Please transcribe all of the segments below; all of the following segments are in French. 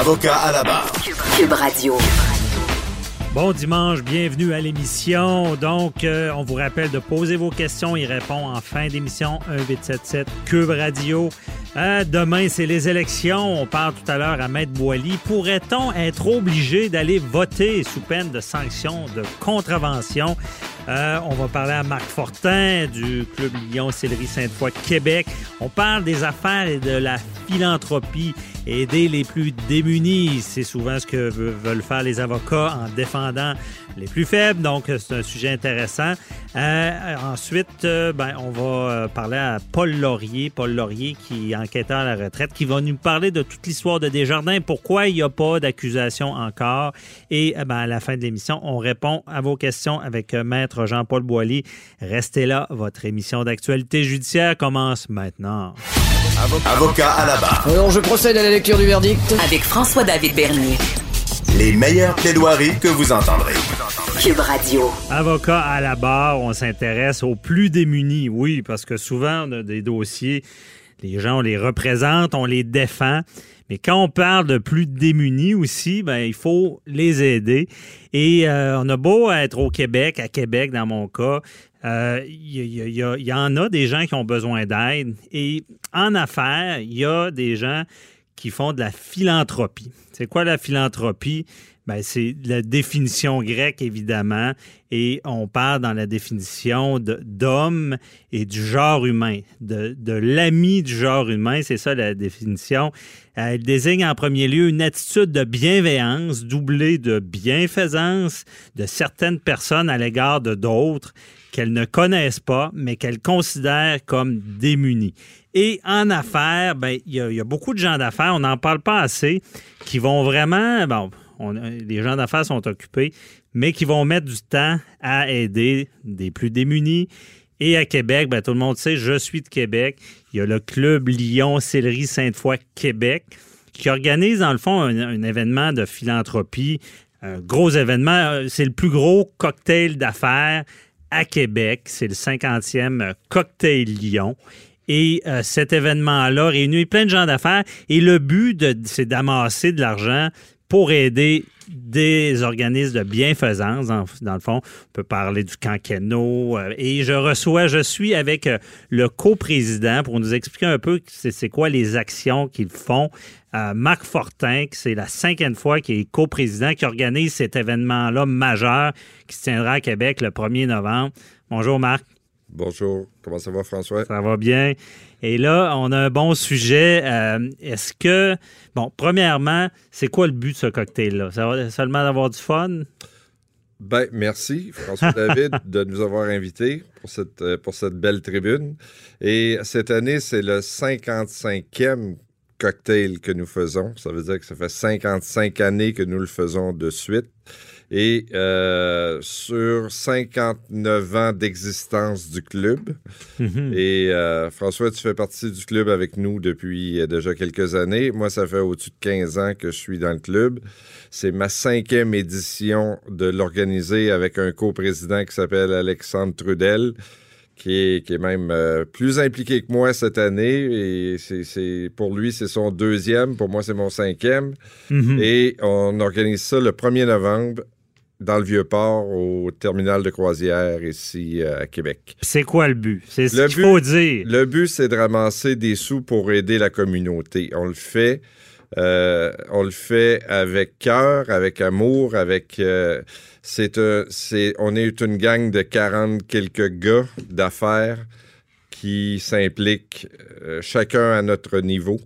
Avocat à la barre. Cube Radio. Bon dimanche, bienvenue à l'émission. Donc, euh, on vous rappelle de poser vos questions. Il répond en fin d'émission 1877 Cube Radio. Euh, demain, c'est les élections. On parle tout à l'heure à Maître Boily. Pourrait-on être obligé d'aller voter sous peine de sanctions de contravention? Euh, on va parler à Marc Fortin du Club Lyon Céleri Sainte-Foy Québec. On parle des affaires et de la philanthropie. Aider les plus démunis, c'est souvent ce que veulent faire les avocats en défendant les plus faibles. Donc, c'est un sujet intéressant. Euh, ensuite, euh, ben, on va parler à Paul Laurier. Paul Laurier, qui est enquêteur à la retraite, qui va nous parler de toute l'histoire de Desjardins, pourquoi il n'y a pas d'accusation encore. Et ben, à la fin de l'émission, on répond à vos questions avec Maître Jean-Paul Boilly. Restez là, votre émission d'actualité judiciaire commence maintenant. Avocat à la barre. Alors, je procède à la lecture du verdict. Avec François-David Bernier. Les meilleures plaidoiries que vous entendrez. Cube Radio. Avocat à la barre, on s'intéresse aux plus démunis, oui, parce que souvent, on a des dossiers, les gens, on les représente, on les défend. Mais quand on parle de plus démunis aussi, ben, il faut les aider. Et euh, on a beau être au Québec, à Québec dans mon cas, il euh, y, y, en a des gens qui ont besoin d'aide. Et en affaires, il y a des gens qui font de la philanthropie. C'est quoi la philanthropie? Ben, c'est la définition grecque, évidemment, et on parle dans la définition d'homme et du genre humain, de, de l'ami du genre humain, c'est ça la définition. Elle désigne en premier lieu une attitude de bienveillance doublée de bienfaisance de certaines personnes à l'égard de d'autres qu'elles ne connaissent pas, mais qu'elles considèrent comme démunies. Et en affaires, ben, il y, a beaucoup de gens d'affaires, on n'en parle pas assez, qui vont vraiment, bon, les gens d'affaires sont occupés, mais qui vont mettre du temps à aider des plus démunis. Et à Québec, ben, tout le monde sait, je suis de Québec. Il y a le club Lyon Céleri Sainte-Foy Québec qui organise, dans le fond, un, événement de philanthropie, un gros événement. C'est le plus gros cocktail d'affaires à Québec. C'est le 50e Cocktail Lyon. Et euh, cet événement-là réunit plein de gens d'affaires. Et le but, c'est d'amasser de l'argent pour aider des organismes de bienfaisance, dans, le fond. On peut parler du Cancano. Euh, et je reçois, je suis avec euh, le coprésident pour nous expliquer un peu c'est quoi les actions qu'ils font. Marc Fortin, c'est la cinquième fois qu'il est coprésident, qui organise cet événement-là majeur qui se tiendra à Québec le 1er novembre. Bonjour Marc. Bonjour, comment ça va François? Ça va bien. Et là, on a un bon sujet. Euh, est-ce que, bon, premièrement, c'est quoi le but de ce cocktail-là? Ça va seulement d'avoir du fun? Ben, merci, François David, de nous avoir invités pour cette, euh, pour cette belle tribune. Et cette année, c'est le 55e cocktail que nous faisons. Ça veut dire que ça fait 55 années que nous le faisons de suite. Et euh, sur 59 ans d'existence du club, mhm. et euh, François, tu fais partie du club avec nous depuis euh, déjà quelques années. Moi, ça fait au-dessus de 15 ans que je suis dans le club. C'est ma cinquième édition de l'organiser avec un coprésident qui s'appelle Alexandre Trudel. Qui est, qui est, même plus impliqué que moi cette année. Et c'est, pour lui, c'est son deuxième. Pour moi, c'est mon cinquième. Mhm. Et on organise ça le 1er novembre dans le Vieux-Port au terminal de croisière ici euh, à Québec. C'est quoi le but? C'est ce qu'il faut dire. Le but, c'est de ramasser des sous pour aider la communauté. On le fait. Euh, on le fait avec cœur, avec amour, avec. Euh, c'est, on est une gang de 40 quelques gars d'affaires qui s'impliquent chacun à notre niveau.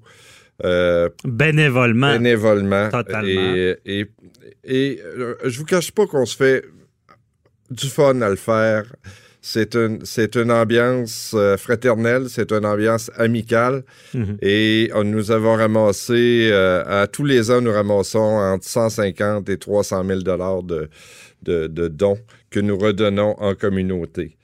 Bénévolement. Bénévolement. Totalement. et et euh, je vous cache pas qu'on se fait du fun à le faire. C'est une, c'est une ambiance euh, fraternelle, c'est une ambiance amicale. Et euh, nous avons ramassé, euh, à tous les ans, nous ramassons entre 150 et 300 000 dollars de, de, de dons que nous redonnons en communauté.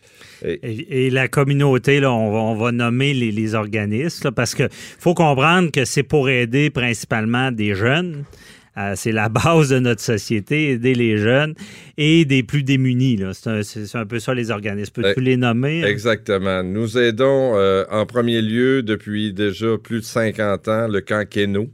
Et, et la communauté, là, on, va, on va nommer les, les organismes, là, parce que faut comprendre que c'est pour aider principalement des jeunes. Euh, c'est la base de notre société, aider les jeunes et des plus démunis. un, c'est un peu ça, les organismes. Peux-tu Eh, les nommer? Exactement. Nous aidons euh, en premier lieu depuis déjà plus de 50 ans le camp Keno,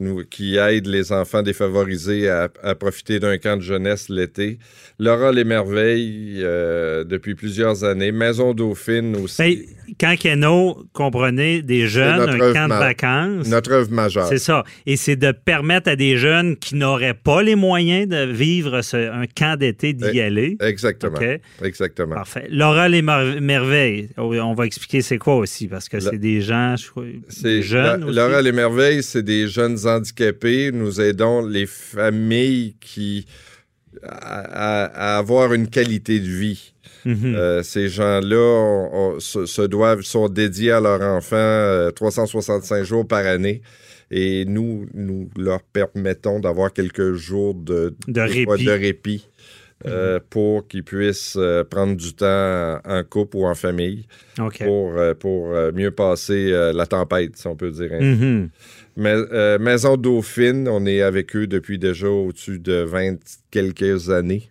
nous, qui aide les enfants défavorisés à, à profiter d'un camp de jeunesse l'été. Laura les Merveilles euh, depuis plusieurs années. Maison Dauphine aussi. Ben, quand Keno, comprenez, des jeunes, un camp de vacances. Notre œuvre majeure. C'est ça. Et c'est de permettre à des jeunes qui n'auraient pas les moyens de vivre ce- un camp d'été d'y Eh, aller. Exactement. Exactement. Parfait. Laura les Mer- merveilles. Oh, On va expliquer c'est quoi aussi, parce que c'est des gens, je crois, jeunes La- aussi. Laura les Merveilles, c'est des jeunes handicapés. Nous aidons les familles qui à, avoir une qualité de vie. Mhm. Euh, ces gens-là se, se doivent sont dédiés à leur enfant euh, 365 jours par année. Et nous, nous leur permettons d'avoir quelques jours de, répit. De répit, euh, pour qu'ils puissent euh, prendre du temps en couple ou en famille pour, euh, pour mieux passer la tempête, si on peut dire. ainsi. Mhm. Mais, Maison Dauphine, on est avec eux depuis déjà au-dessus de 20 quelques années.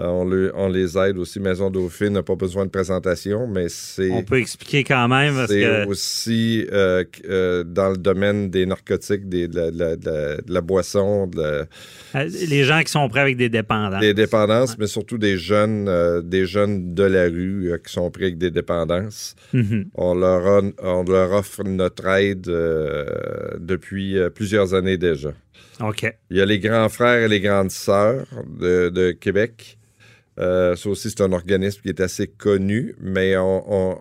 Euh, on, le- on les aide aussi. Maison Dauphine n'a pas besoin de présentation, mais c'est On peut expliquer quand même, c'est que aussi euh, euh, dans le domaine des narcotiques, des- de, la, de la- de la- de la boisson, de la- les gens qui sont prêts avec des dépendants. des dépendances, mais surtout des jeunes, euh, des jeunes de la rue qui sont pris avec des dépendances. Mhm. On leur, a- on leur offre notre aide depuis plusieurs années déjà. OK. Il y a les grands frères et les grandes sœurs de, de Québec. Euh, ça aussi, c'est un organisme qui est assez connu, mais on, on-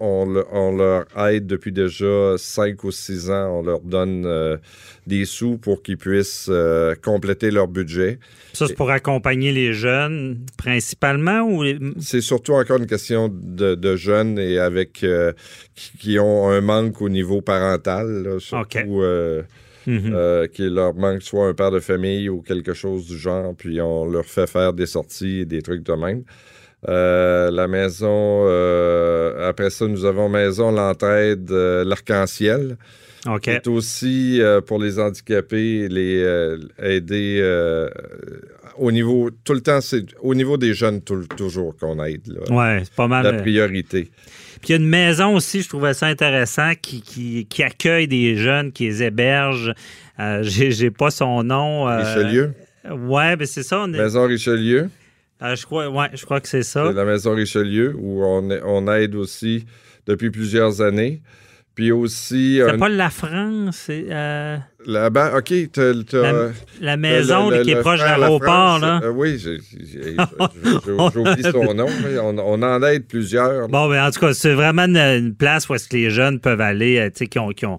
on le- on leur aide depuis déjà cinq ou six ans. On leur donne euh, des sous pour qu'ils puissent euh, compléter leur budget. Ça, c'est pour accompagner les jeunes principalement ou C'est surtout encore une question de, de jeunes et avec euh, qui, qui ont un manque au niveau parental, là, surtout Mhm. euh, qu'il leur manque soit un père de famille ou quelque chose du genre, puis on leur fait faire des sorties et des trucs de même. Euh, la maison, euh, après ça, nous avons Maison L'Entraide, l'Arc-en-Ciel. OK. C'est aussi pour les handicapés, les aider au niveau, tout le temps, c'est au niveau des jeunes tout- toujours qu'on aide. là. Ouais, c'est pas mal. La euh, priorité. Puis il y a une maison aussi, je trouvais ça intéressant, qui, qui, qui accueille des jeunes, qui les héberge. Euh, j'ai, j'ai pas son nom. euh, Richelieu? Ouais, mais c'est ça. On est- Maison Richelieu? euh, je, crois, ouais, je crois que c'est ça. C'est la Maison Richelieu où on, on aide aussi depuis plusieurs années. Puis aussi, C'est un- pas la France, c'est euh, là-bas, OK, t'as... t'as- la, la maison le- le- qui est proche de l'aéroport. Là. euh, oui, j'oublie son nom. mais On, on en aide plusieurs. Bon, ben, en tout cas, c'est vraiment une, une place où est-ce que les jeunes peuvent aller, euh, tu sais, qui ont, qui ont,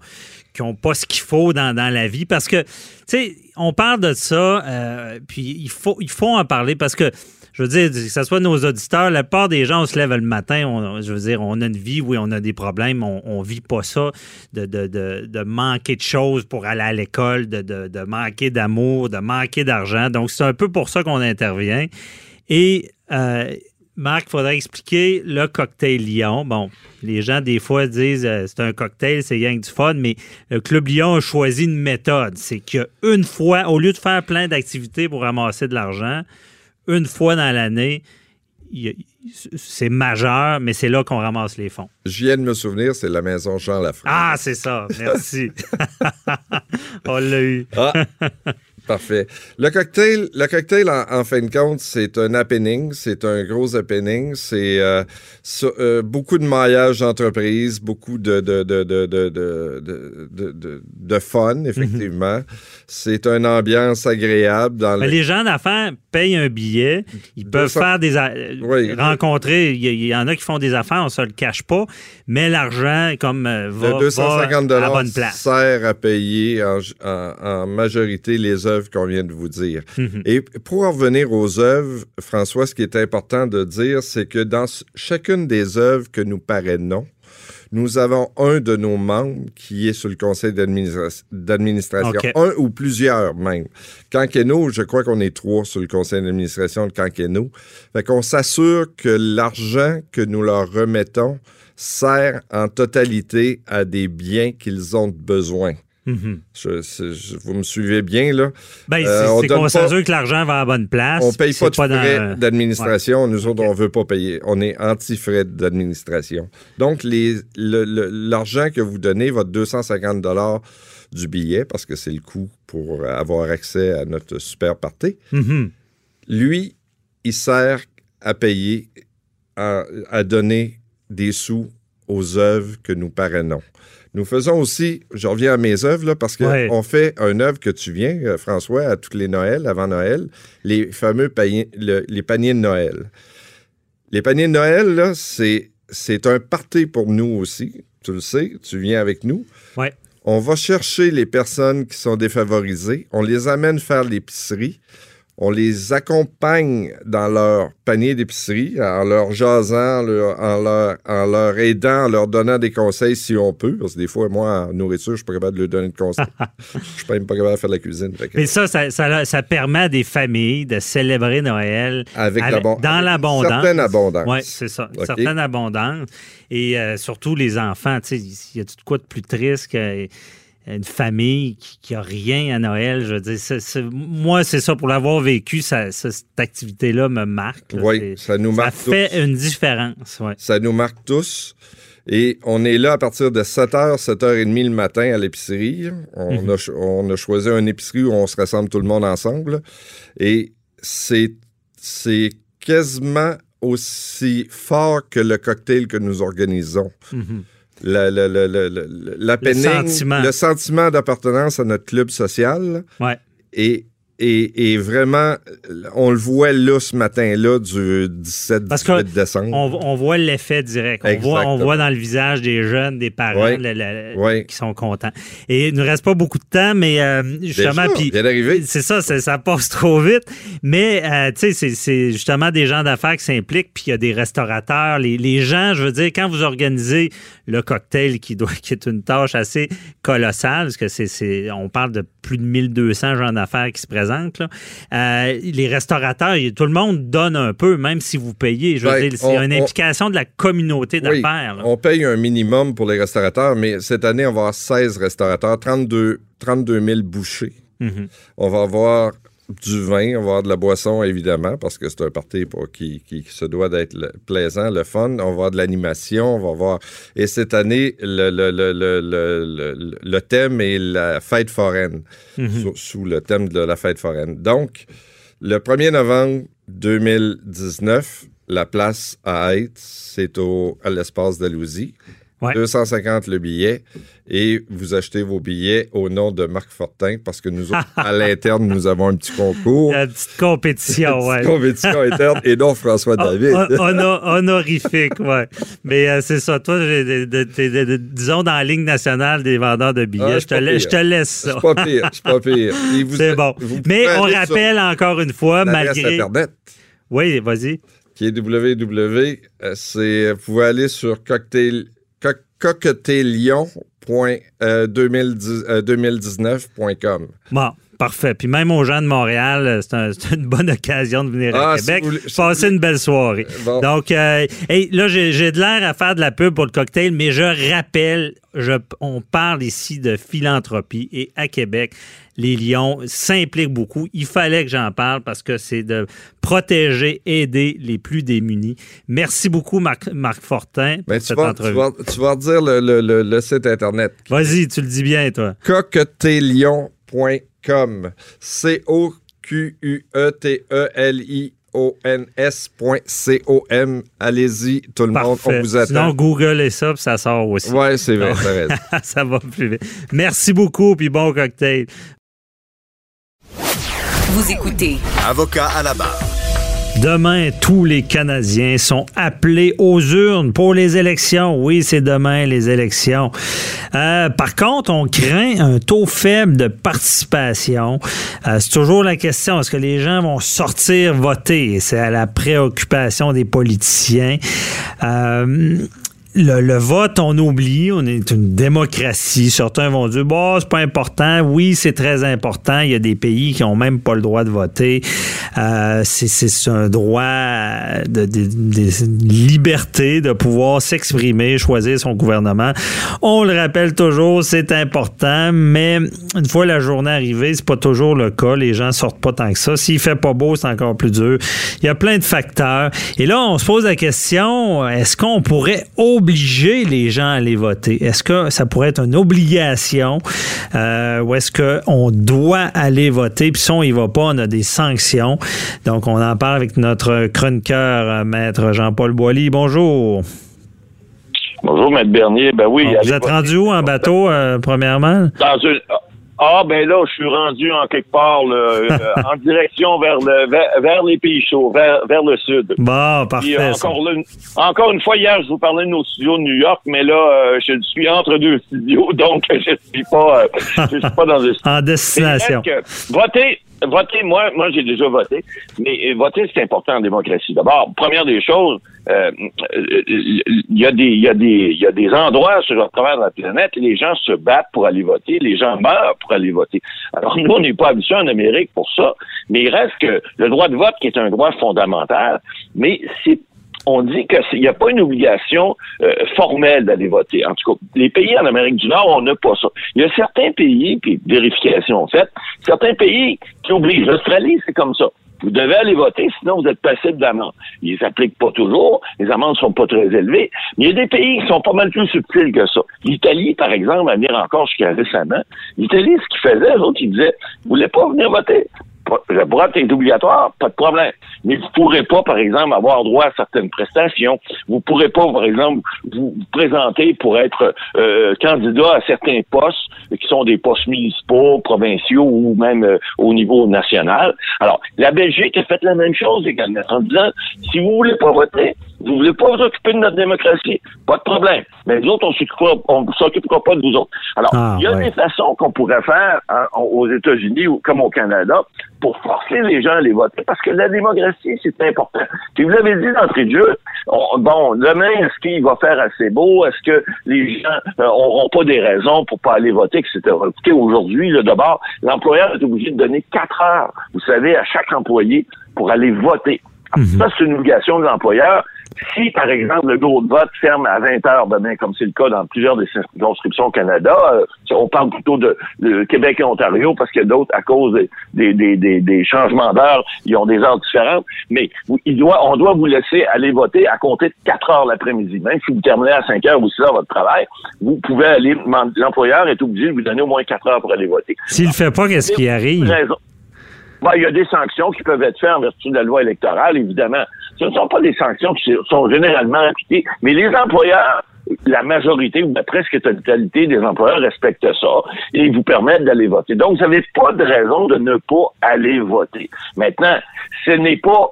qui ont pas ce qu'il faut dans, dans la vie. Parce que, tu sais, on parle de ça, euh, puis il faut, il faut en parler parce que, je veux dire, que ce soit nos auditeurs, la plupart des gens, on se lève le matin, on- je veux dire, on a une vie, oui, on a des problèmes, on, on vit pas ça, de, de, de, de manquer de choses pour aller à l'école, de, manquer d'amour, de manquer d'argent. Donc, c'est un peu pour ça qu'on intervient. Et euh, Marc, il faudrait expliquer le cocktail Lyon. Bon, les gens, des fois, disent euh, c'est un cocktail, c'est rien du fun, mais le Club Lyon a choisi une méthode. C'est qu'une fois, au lieu de faire plein d'activités pour ramasser de l'argent, une fois dans l'année, c'est majeur, mais c'est là qu'on ramasse les fonds. Je viens de me souvenir, c'est la Maison Jean Lafrance. Ah, c'est ça. Merci. On l'a eu. Ah, parfait. Le cocktail, le cocktail en, en fin de compte, c'est un happening, c'est un gros happening. C'est euh, euh, beaucoup de maillage d'entreprise, beaucoup de, de, de, de, de, fun, effectivement. C'est une ambiance agréable dans Mais le... les gens d'affaires payent un billet, ils peuvent 200 faire des a- Oui. rencontrer, il y, en a qui font des affaires, on se le cache pas, mais l'argent comme euh, va, Le 250 va à la bonne place. sert à payer en, en- en majorité les œuvres œuvres qu'on vient de vous dire. Et pour en revenir aux œuvres, François, ce qui est important de dire, c'est que dans chacune des œuvres que nous parrainons, nous avons un de nos membres qui est sur le conseil d'administra- d'administration, un ou plusieurs même. Canqueno, je crois qu'on est trois sur le conseil d'administration de Canqueno. Fait qu'on s'assure que l'argent que nous leur remettons sert en totalité à des biens qu'ils ont besoin. Mhm. Je- c'est- je- vous me suivez bien, là? Ben, Euh, c'est- qu'on s'assure que l'argent va à la bonne place. On paye puis pas de frais d'administration. Nous autres, on veut pas payer. On est anti-frais d'administration. Donc, les- le- le- l'argent que vous donnez, votre 250 du billet, parce que c'est le coût pour avoir accès à notre super party, Mhm. lui, il sert à payer, à, à donner des sous aux œuvres que nous parrainons. Nous faisons aussi, je reviens à mes œuvres, là, parce qu'on Ouais. fait une œuvre que tu viens, euh, François, à toutes les Noëls, avant Noël, les fameux paniers, le- les paniers de Noël. Les paniers de Noël, c'est, c'est un party pour nous aussi. Tu le sais, tu viens avec nous. Ouais. On va chercher les personnes qui sont défavorisées, on les amène faire l'épicerie, on les accompagne dans leur panier d'épicerie en leur jasant, en leur, en, leur, en leur aidant, en leur donnant des conseils si on peut. Parce que des fois, moi, en nourriture, je suis pas capable de leur donner de conseils. Je suis pas même pas capable de faire de la cuisine. Que- Mais ça, ça, ça, ça permet à des familles de célébrer Noël Avec dans l'abondance. certaine abondance. Oui, c'est ça. Une OK. certaine abondance. Et euh, surtout les enfants, il y a tout de quoi de plus triste qu'une famille qui n'a rien à Noël. Je veux dire, moi, c'est ça. Pour l'avoir vécu, ça, ça, cette activité-là me marque. là. Oui, ça nous ça marque fait une différence. Ouais. Ça nous marque tous. Et on est là à partir de 7h, 7h30 le matin à l'épicerie. On, Mhm. a, on a choisi une épicerie où on se rassemble tout le monde ensemble. Et c'est, c'est quasiment aussi fort que le cocktail que nous organisons. Mhm. La, la, la, l'happening, sentiment. le sentiment d'appartenance à notre club social Ouais. est, est vraiment... On le voit là ce matin-là du 17-18 Parce que décembre. On, on voit l'effet direct. On voit, on voit dans le visage des jeunes, des parents le- le- qui sont contents. Et il ne reste pas beaucoup de temps, mais euh, justement, puis c'est ça, ça passe trop vite. Mais euh, tu sais, c'est- justement des gens d'affaires qui s'impliquent, puis il y a des restaurateurs, les, les gens, je veux dire, quand vous organisez le cocktail qui doit, qui est une tâche assez colossale, parce que c'est, c'est- on parle de plus de 1200 gens d'affaires qui se présentent. Là. Euh, les restaurateurs, tout le monde donne un peu, même si vous payez. Je veux Ben, dire, on- une on- implication de la communauté d'affaires. on paye un minimum pour les restaurateurs, mais cette année, on va avoir 16 restaurateurs, 32, 32 000 bouchées. Mhm. On va avoir du vin, on va avoir de la boisson, évidemment, parce que c'est un party pour qui, qui se doit d'être le- plaisant, le fun. On va avoir de l'animation, on va avoir... Et cette année, le, le, le, le, le- le- le thème est la fête foraine, sous, sous le thème de la fête foraine. Donc, le 1er novembre 2019, la place à être, c'est au, à l'espace d'Alousie. Ouais. 250 le billet et vous achetez vos billets au nom de Marc Fortin parce que nous autres, à l'interne, nous avons un petit concours. La petite compétition. Petite compétition interne et non François Ah, David. hon- hono- honorifique, ouais. Mais euh, c'est ça. Toi, disons dans la ligne nationale des vendeurs de billets, Ah, je, te je te laisse ça. pas pire, c'est pas pire. C'est bon. Mais on rappelle encore une fois, malgré. Internet Oui, vas-y. qui est www. euh, C'est, vous pouvez aller sur cocktail, co- cocktailion.2019.com. Bon, parfait. Puis même aux gens de Montréal, euh, c'est un- c'est une bonne occasion de venir Ah, à Québec. passer une belle soirée. Bon. Donc, euh, hey, là, j'ai de l'air à faire de la pub pour le cocktail, mais je rappelle, je, on parle ici de philanthropie et à Québec, les Lions s'impliquent beaucoup. Il fallait que j'en parle parce que c'est de protéger, aider les plus démunis. Merci beaucoup, Marc, Marc Fortin, pour Ben, tu, cette vas, tu, entrevue. vas, tu vas redire le, le- le- le site Internet. Vas-y, tu le dis bien, toi. cocktailion.com. C-O-Q-U-E-T-E-L-I-O-N-S.com. Allez-y, tout le monde, on vous attend. Sinon, Google et ça, puis ça sort aussi. Ouais, c'est vrai, ça va plus vite. Merci beaucoup, puis bon cocktail. Vous écoutez Avocat à la barre. Demain, tous les Canadiens sont appelés aux urnes pour les élections. Oui, c'est demain les élections. Euh, par contre, on craint un taux faible de participation. Euh, c'est toujours la question, est-ce que les gens vont sortir voter? C'est à la préoccupation des politiciens. Euh, le, vote, on oublie, on est une démocratie. Certains vont dire, bon, c'est pas important. Oui, c'est très important. Il y a des pays qui ont même pas le droit de voter. Euh, c'est un droit de, de, liberté de pouvoir s'exprimer, choisir son gouvernement. On le rappelle toujours, c'est important, mais une fois la journée arrivée, c'est pas toujours le cas. Les gens sortent pas tant que ça. S'il fait pas beau, c'est encore plus dur. Il y a plein de facteurs. Et là, on se pose la question, est-ce qu'on pourrait obliger les gens à aller voter? Est-ce que ça pourrait être une obligation euh, ou est-ce qu'on doit aller voter? Puis si on y va pas, on a des sanctions. Donc, on en parle avec notre chroniqueur, euh, Maître Jean-Paul Boilly. Bonjour. Bonjour, Maître Bernier. Ben oui. vous êtes rendu où en bateau, euh, premièrement? Dans une, ah, ben là, je suis rendu en quelque part, euh, en direction vers, le, vers, les pays chauds, vers, vers le sud. Bon, parfait. encore, encore une fois, hier, je vous parlais de nos studios de New York, mais là, euh, je suis entre deux studios, donc je suis pas, euh, je suis pas dans le En destination. Voter, voter, moi, moi j'ai déjà voté, mais voter, c'est important en démocratie. D'abord, première des choses, euh, il y a des y a des y a des endroits sur le travers de la planète, les gens se battent pour aller voter, les gens meurent pour aller voter. Alors nous, on n'est pas habitués en Amérique pour ça, mais il reste que le droit de vote qui est un droit fondamental, mais c'est on dit qu'il n'y a pas une obligation euh, formelle d'aller voter. En tout cas, les pays en Amérique du Nord, on n'a pas ça. Il y a certains pays, puis vérification en fait, certains pays qui obligent. L'Australie, c'est comme ça. Vous devez aller voter, sinon vous êtes passible d'amende. Ils s'appliquent pas toujours, les amendes sont pas très élevées, mais il y a des pays qui sont pas mal plus subtils que ça. L'Italie, par exemple, à venir encore jusqu'à récemment, l'Italie, ce qu'ils faisaient, eux autres, ils disaient, vous voulez pas venir voter? Le vote est obligatoire, pas de problème. Mais vous pourrez pas, par exemple, avoir droit à certaines prestations. Vous pourrez pas, par exemple, vous présenter pour être euh, candidat à certains postes qui sont des postes municipaux, provinciaux ou même euh, au niveau national. Alors, la Belgique a fait la même chose également en disant, si vous voulez pas voter, vous voulez pas vous occuper de notre démocratie, pas de problème. Mais nous autres, on ne s'occupera pas de vous autres. Alors, ah, il y a des façons qu'on pourrait faire hein, aux États-Unis ou comme au Canada pour forcer les gens à les voter, parce que la démocratie, c'est important. Puis vous l'avez dit d'entrée de jeu, bon, demain, est-ce qu'il va faire assez beau? Est-ce que les gens n'auront euh, pas des raisons pour pas aller voter, etc. Écoutez, aujourd'hui, d'abord, l'employeur est obligé de donner quatre heures, vous savez, à chaque employé pour aller voter. Mhm. Ça, c'est une obligation de l'employeur. Si, par exemple, le bureau de vote ferme à 20 heures demain, comme c'est le cas dans plusieurs des circonscriptions au Canada, euh, on parle plutôt de, Québec et Ontario parce que d'autres, à cause des, des, des, des changements d'heure, ils ont des heures différentes. Mais il doit, on doit vous laisser aller voter à compter de 4 heures l'après-midi. Même si vous terminez à 5 heures ou 6 heures votre travail, vous pouvez aller, l'employeur est obligé de vous donner au moins 4 heures pour aller voter. S'il ne fait pas, qu'est-ce qui arrive? Ben, il y a des sanctions qui peuvent être faites en vertu de la loi électorale, évidemment. Ce ne sont pas des sanctions qui sont généralement appliquées, mais les employeurs la majorité ou la presque totalité des employeurs respectent ça et vous permettent d'aller voter. Donc, vous n'avez pas de raison de ne pas aller voter. Maintenant, ce n'est pas,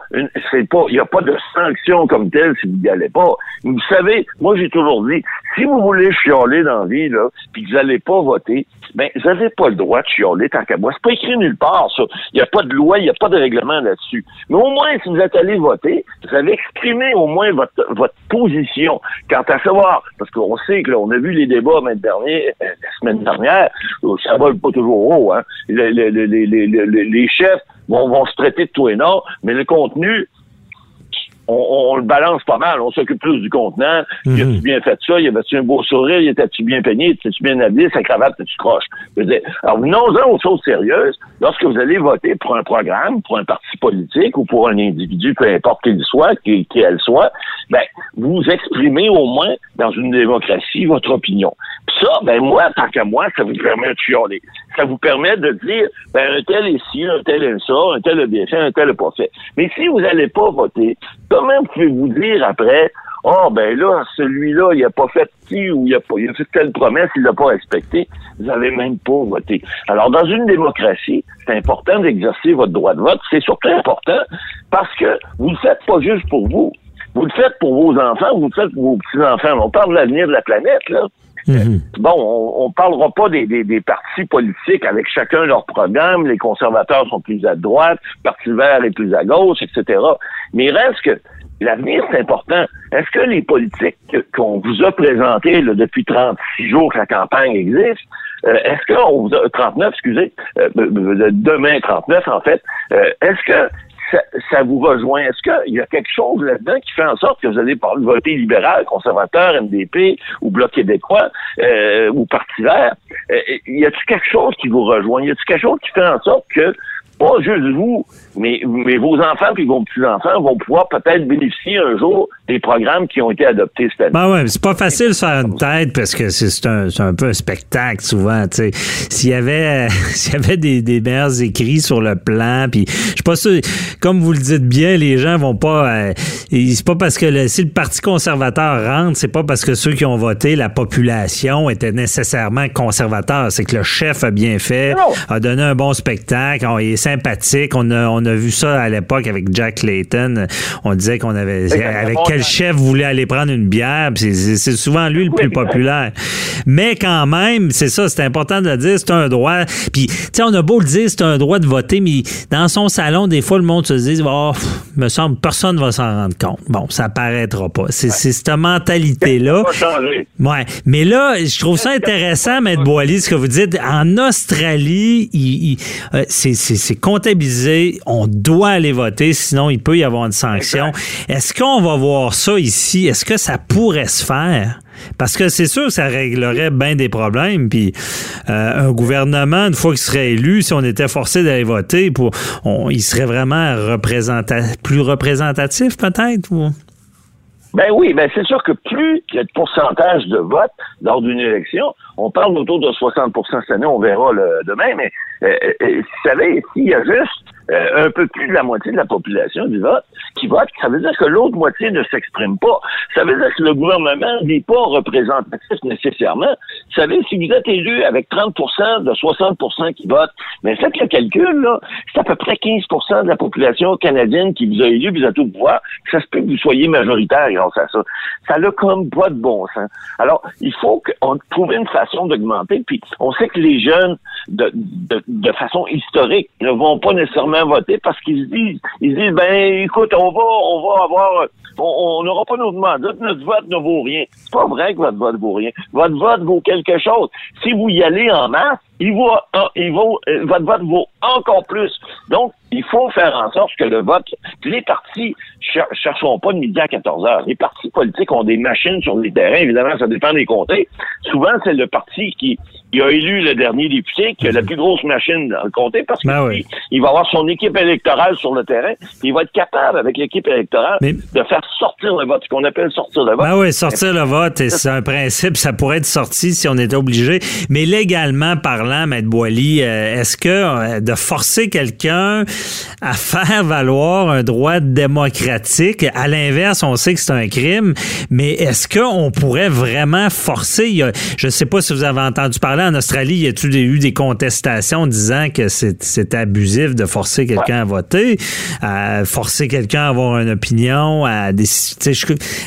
c'est pas, il n'y a pas de sanction comme telle si vous n'y allez pas. Vous savez, moi j'ai toujours dit, si vous voulez chialer dans la vie, là, puis que vous n'allez pas voter, ben, vous n'avez pas le droit de chialer tant qu'à moi. C'est pas écrit nulle part, ça. Il n'y a pas de loi, il n'y a pas de règlement là-dessus. Mais au moins, si vous êtes allé voter, vous avez exprimé au moins votre, votre position. Quant à savoir, parce qu'on sait que là, on a vu les débats dernier, euh, la semaine dernière, ça vole pas toujours haut, hein. Les, les, les, les chefs vont, vont se traiter de tout et non, mais le contenu, on, le balance pas mal. On s'occupe plus du contenant. Mm -hmm. tu bien fait ça? Y avait-tu un beau sourire? Y était-tu bien peigné? Était-tu bien habillé? Sa cravate, tu croche? alors, venons-en aux choses sérieuses. Lorsque vous allez voter pour un programme, pour un parti politique ou pour un individu, peu importe qu'il soit, qui, qui elle soit, ben, vous exprimez au moins dans une démocratie votre opinion. Puis ça, ben moi, tant qu'à moi, ça vous permet de chialer. Ça vous permet de dire, ben un tel est ci, un tel est ça, un tel a bien fait, un tel a pas fait. Mais si vous n'allez pas voter, comment pouvez-vous dire après, oh ben là, celui-là, il a pas fait ci ou il a, pas, il a fait telle promesse, il l'a pas respecté. Vous n'avez même pas voté. Alors, dans une démocratie, c'est important d'exercer votre droit de vote. C'est surtout important parce que vous le faites pas juste pour vous. Vous le faites pour vos enfants, vous le faites pour vos petits-enfants. On parle de l'avenir de la planète, là. Mhm. Bon, on, on parlera pas des, des, des partis politiques avec chacun leur programme. Les conservateurs sont plus à droite, le Parti vert est plus à gauche, etc. Mais il reste que l'avenir, c'est important. Est-ce que les politiques que- qu'on vous a présentées là, depuis 36 jours que la campagne existe, euh, est-ce qu'on vous a 39, excusez, euh, euh, demain 39 en fait, euh, est-ce que ça, ça vous rejoint? Est-ce qu'il y a quelque chose là-dedans qui fait en sorte que vous allez voter libéral, conservateur, NDP ou Bloc québécois euh, ou Parti vert? Euh, y a-t-il quelque chose qui vous rejoint? Y a-t-il quelque chose qui fait en sorte que pas juste vous, mais, mais vos enfants puis vos petits-enfants vont pouvoir peut-être bénéficier un jour des programmes qui ont été adoptés cette année. Ben ouais, c'est pas facile de faire une tête parce que c'est un, un peu un spectacle souvent. tu sais. S'il y avait, s'il y avait des, des meilleurs écrits sur le plan, puis je suis pas sûr, comme vous le dites bien, les gens vont pas. euh, c'est pas parce que le, si le Parti conservateur rentre, c'est pas parce que ceux qui ont voté, la population était nécessairement conservateur. C'est que le chef a bien fait, Non. a donné un bon spectacle, on il est sympathique. On a, on a vu ça à l'époque avec Jack Clayton. On disait qu'on avait, avec quel chef voulait aller prendre une bière. C'est souvent lui le plus populaire. Mais quand même, c'est ça, c'est important de le dire, c'est un droit. Puis, tu sais, on a beau le dire, c'est un droit de voter, mais dans son salon, des fois, le monde se dit, oh, me semble, personne va s'en rendre compte. Bon, ça paraîtra pas. C'est cette mentalité-là. Ouais, mais là, je trouve ça intéressant, Maître Boily, ce que vous dites. En Australie, il- il- euh, c'est comptabilisé. On doit aller voter, sinon il peut y avoir une sanction. Est-ce qu'on va voir ça ici? Est-ce que ça pourrait se faire? Parce que c'est sûr que ça réglerait bien des problèmes. Puis euh, un gouvernement, une fois qu'il serait élu, si on était forcé d'aller voter, il serait vraiment plus représentatif peut-être? ou- Ben oui, ben c'est sûr que plus il y a de pourcentage de vote lors d'une élection, on parle autour de 60% cette année, on verra demain, mais euh, euh, vous savez, s'il y a juste euh, un peu plus de la moitié de la population du vote qui vote, ça veut dire que l'autre moitié ne s'exprime pas. Ça veut dire que le gouvernement n'est pas représentatif nécessairement. Vous savez, si vous êtes élu avec 30% de 60% qui votent, mais faites le calcul, là, c'est à peu près 15% de la population canadienne qui vous a élu, vous êtes au pouvoir, ça se peut que vous soyez majoritaire grâce à ça. Ça n'a comme pas de bon sens. Alors, il faut qu'on trouve une façon d'augmenter, puis on sait que les jeunes, de, de, de façon historique, ne vont pas nécessairement voter parce qu'ils se disent, ils se disent, ben, écoute, on va, on va avoir, on n'aura pas notre mandat, notre vote ne vaut rien. C'est pas vrai que votre vote vaut rien. Votre vote vaut quelque chose. Si vous y allez en masse, il vaut, il vaut, euh, votre vote vaut encore plus. Donc, il faut faire en sorte que le vote, les partis cher- chercheront pas de midi à 14 heures. Les partis politiques ont des machines sur les terrains, évidemment, ça dépend des comtés. Souvent, c'est le parti qui, qui a élu le dernier député qui a la plus grosse machine dans le comté parce qu'il Ben oui. il va avoir son équipe électorale sur le terrain, il va être capable, avec l'équipe électorale, Mais- de faire sortir le vote, ce qu'on appelle sortir le vote. Ben oui, sortir le vote, et c'est un principe, ça pourrait être sorti si on était obligé. Mais légalement parlant, Maître Boily, euh, est-ce que euh, de forcer quelqu'un à faire valoir un droit démocratique, à l'inverse, on sait que c'est un crime, mais est-ce qu'on pourrait vraiment forcer? Il je ne sais pas si vous avez entendu parler en Australie, y a-t-il eu des contestations disant que c'est abusif de forcer quelqu'un à voter, à forcer quelqu'un à avoir une opinion, à décider.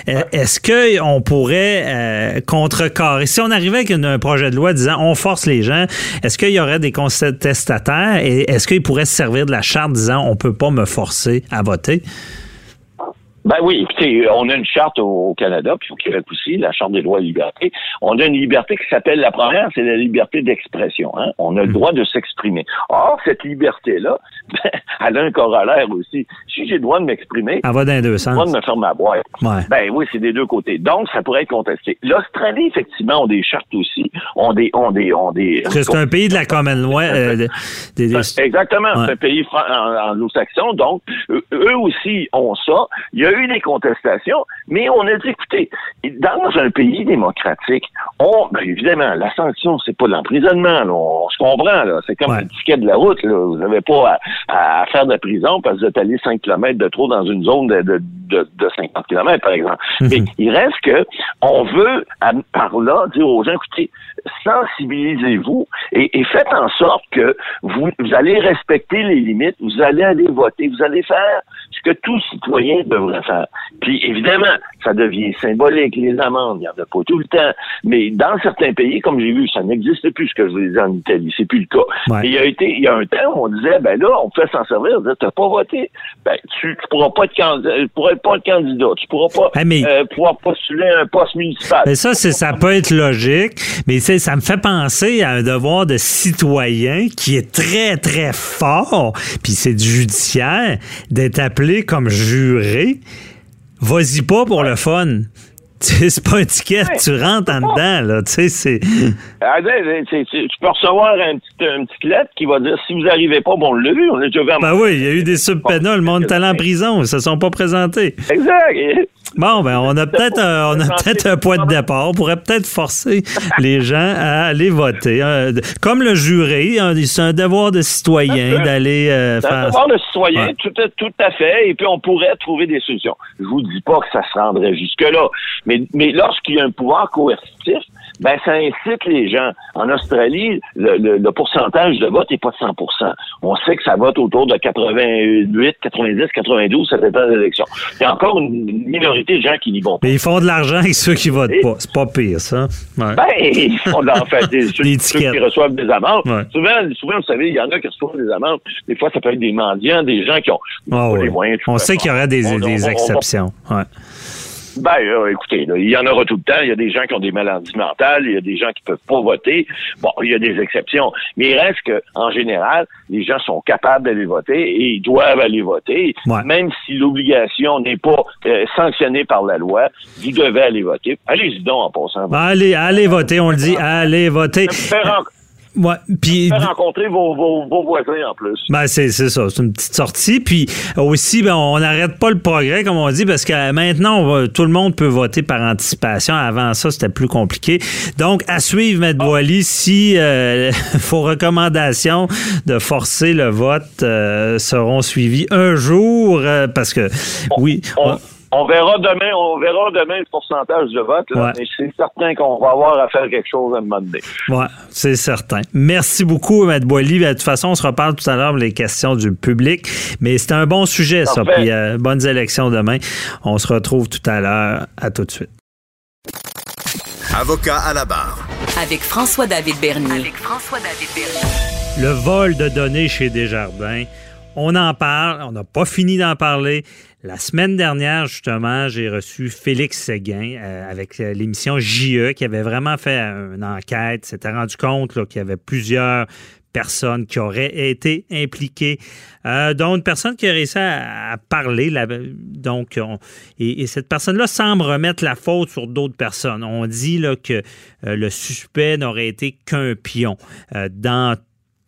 Est-ce qu'on pourrait euh, contrecarrer? Si on arrivait avec un projet de loi disant on force les gens, est-ce qu'il y aurait des contestataires et est-ce qu'ils pourraient se servir de la charte disant on peut pas me forcer à voter? Ben oui, écoutez, on a une charte au, Canada, puis au Québec aussi, la Charte des droits et libertés. On a une liberté qui s'appelle, la première, c'est la liberté d'expression. Hein? On a le droit de s'exprimer. Or, cette liberté-là, ben, elle a un corollaire aussi. Si j'ai le droit de m'exprimer, Elle va dans les deux j'ai le droit de me faire ma boîte. Ouais. Ben oui, c'est des deux côtés. Donc, ça pourrait être contesté. L'Australie, effectivement, ont des chartes aussi. ont des, ont des, ont des. C'est un pays de la Commonwealth. euh, de- des- des- Exactement, Ouais. c'est un pays anglo-saxon, donc eux- eux aussi ont ça. Il y a a eu des contestations, mais on a dit, écoutez, dans un pays démocratique, on, ben, évidemment, la sanction, c'est pas l'emprisonnement, on, se comprend, là. C'est comme Ouais. un ticket de la route, là. Vous n'avez pas à, à faire de prison parce que vous êtes allé 5 km de trop dans une zone de, de, de, de 50 km, par exemple. Mais il reste que on veut, à- par là, dire aux gens, écoutez, sensibilisez-vous et, et faites en sorte que vous, vous allez respecter les limites, vous allez aller voter, vous allez faire ce que tout citoyen devrait Puis évidemment, ça devient symbolique, les amendes, il n'y en a pas tout le temps. Mais dans certains pays, comme j'ai vu, ça n'existe plus ce que je vous ai dit en Italie. C'est plus le cas. Ouais. Et il y a été, il y a un temps où on disait, ben là, on peut s'en servir, on disait, t'as pas voté, ben tu, tu pourras pas être candidat, tu pourras pas être candidat, tu pourras pas Ah, mais- euh, pouvoir postuler un poste municipal. Mais ça, c'est, ça peut être logique, mais ça me fait penser à un devoir de citoyen qui est très, très fort, puis c'est du judiciaire, d'être appelé comme juré. Vas-y pas pour le fun. C'est pas un ticket, Ouais. tu rentres en dedans, là. Tu sais, c'est. Ah, ben, c'est- tu peux recevoir un petit, un petit lettre qui va dire si vous arrivez pas, bon, on l'a vu, on a déjà vu en Ben oui, il y a eu des subpénats, le monde est allé en prison, ils se sont pas présentés. Exact. Bon, ben, on a peut-être un, on a peut-être un point de départ. On pourrait peut-être forcer les gens à aller voter. Comme le juré, hein, c'est un devoir de citoyen d'aller euh, C'est un faire. devoir de citoyen, Ouais. tout, à- tout à fait, et puis on pourrait trouver des solutions. Je vous dis pas que ça se rendrait jusque-là, mais, mais lorsqu'il y a un pouvoir coercitif, ben ça incite les gens. En Australie, le, le- le pourcentage de vote n'est pas de 100% On sait que ça vote autour de 88, 90, 92, ça dépend des élections. Il y a encore une minorité de gens qui n'y vont pas. Mais ils font de l'argent avec ceux qui votent pas. C'est pas pire, ça. Ouais. Ben, ils font en fait des, ceux, ceux qui reçoivent des amendes. Ouais. Souvent, souvent, vous savez, il y en a qui reçoivent des amendes. Des fois, ça peut être des mendiants, des gens qui ont Ah pas ouais. les moyens. de On sait qu'il y aurait des, On- on- des on- on- exceptions. Ouais. Ben, euh, écoutez, là, il y en aura tout le temps. Il y a des gens qui ont des maladies mentales, il y a des gens qui peuvent pas voter. Bon, il y a des exceptions. Mais il reste que, en général, les gens sont capables d'aller voter et ils doivent aller voter. Ouais. Même si l'obligation n'est pas euh, sanctionnée par la loi, vous devez aller voter. Allez-y donc en passant. Ben, allez, allez voter, on le dit, allez voter. Ouais, puis rencontrer vos, vos, vos voisins en plus. Ben, c'est c'est ça, c'est une petite sortie. Puis aussi, ben, on n'arrête pas le progrès, comme on dit, parce que maintenant, va- tout le monde peut voter par anticipation. Avant ça, c'était plus compliqué. Donc, à suivre, Maître Boily, si euh, vos recommandations de forcer le vote euh, seront suivies un jour, euh, parce que, oui, On, on verra demain, on verra demain le pourcentage de vote, là, Ouais. mais c'est certain qu'on va avoir à faire quelque chose à un moment donné. Ouais, c'est certain. Merci beaucoup, Maître Boily. De toute façon, on se reparle tout à l'heure pour les questions du public. Mais c'est un bon sujet, ça. Puis, euh, bonnes élections demain. On se retrouve tout à l'heure. À tout de suite. Avocat à la barre. Avec François-David Bernier. Avec François-David Bernier. Le vol de données chez Desjardins. On en parle, on n'a pas fini d'en parler. La semaine dernière, justement, j'ai reçu Félix Séguin euh, avec euh, l'émission JE qui avait vraiment fait une enquête, s'était rendu compte qu'il y avait plusieurs personnes qui auraient été impliquées, euh, dont une personne qui a réussi à, parler. donc, on- et, et cette personne-là semble remettre la faute sur d'autres personnes. On dit que euh, le suspect n'aurait été qu'un pion dans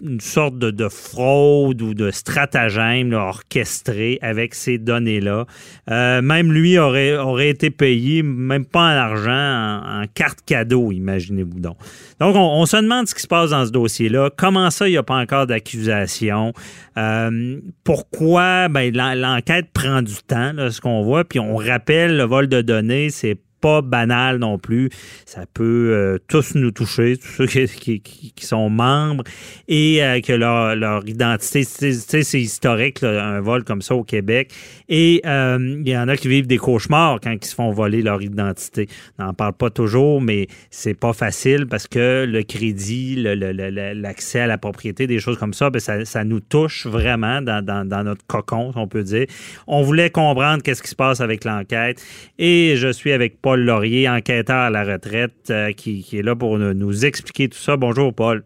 une sorte de, de fraude ou de stratagème orchestré avec ces données-là. Euh, même lui aurait, été payé, même pas en argent, en, carte cadeau, imaginez-vous donc. Donc, on, se demande ce qui se passe dans ce dossier-là. Comment ça, il n'y a pas encore d'accusation? Euh, pourquoi? Ben, l'en- l'enquête prend du temps, là, ce qu'on voit. Puis on rappelle, le vol de données, c'est pas banal non plus. Ça peut euh, tous nous toucher, tous ceux qui, qui- sont membres et euh, que leur, leur identité, c'est historique, un vol comme ça au Québec. Et euh, il y en a qui vivent des cauchemars quand ils se font voler leur identité. On n'en parle pas toujours, mais c'est pas facile parce que le crédit, l'accès à la propriété, des choses comme ça, ben, ça, nous touche vraiment dans, dans- notre cocon, on peut dire. On voulait comprendre qu'est-ce qui se passe avec l'enquête et je suis avec Paul Laurier, enquêteur à la retraite, euh, qui, qui est là pour nous, nous expliquer tout ça. Bonjour, Paul.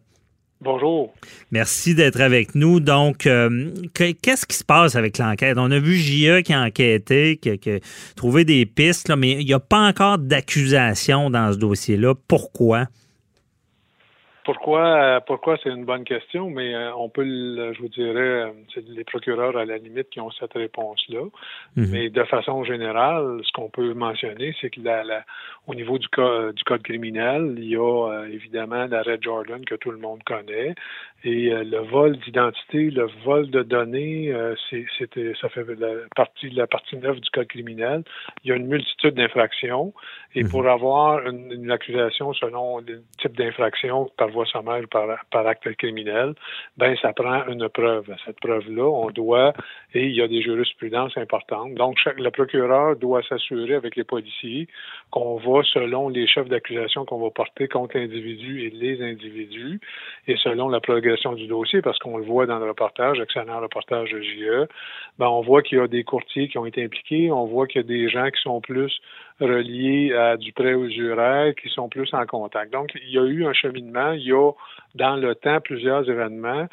Bonjour. Merci d'être avec nous. Donc, euh, que- qu'est-ce qui se passe avec l'enquête? On a vu JE qui a enquêté, qui a, qui a trouvé des pistes, là, mais il n'y a pas encore d'accusation dans ce dossier-là. Pourquoi? Pourquoi, pourquoi c'est une bonne question, mais euh, on peut, le, je vous dirais, euh, c'est les procureurs à la limite qui ont cette réponse-là. Mhm. Mais de façon générale, ce qu'on peut mentionner, c'est que la, la, au niveau du, du code criminel, il y a euh, évidemment la Red Jordan que tout le monde connaît, et euh, le vol d'identité, le vol de données, euh, c'est- ça fait la partie, la partie neuve du code criminel. Il y a une multitude d'infractions, et Mhm. pour avoir une, une accusation selon le type d'infraction par voie sommaire ou par, par acte criminel, ben ça prend une preuve. Cette preuve-là, on doit, et il y a des jurisprudences importantes. Donc, chaque, le procureur doit s'assurer avec les policiers qu'on va selon les chefs d'accusation qu'on va porter contre l'individu et les individus, et selon la du dossier, parce qu'on le voit dans le reportage, excellent reportage de JE, ben on voit qu'il y a des courtiers qui ont été impliqués, on voit qu'il y a des gens qui sont plus reliés à du prêt aux juraires, qui sont plus en contact. Donc, il y a eu un cheminement, il y a dans le temps plusieurs événements.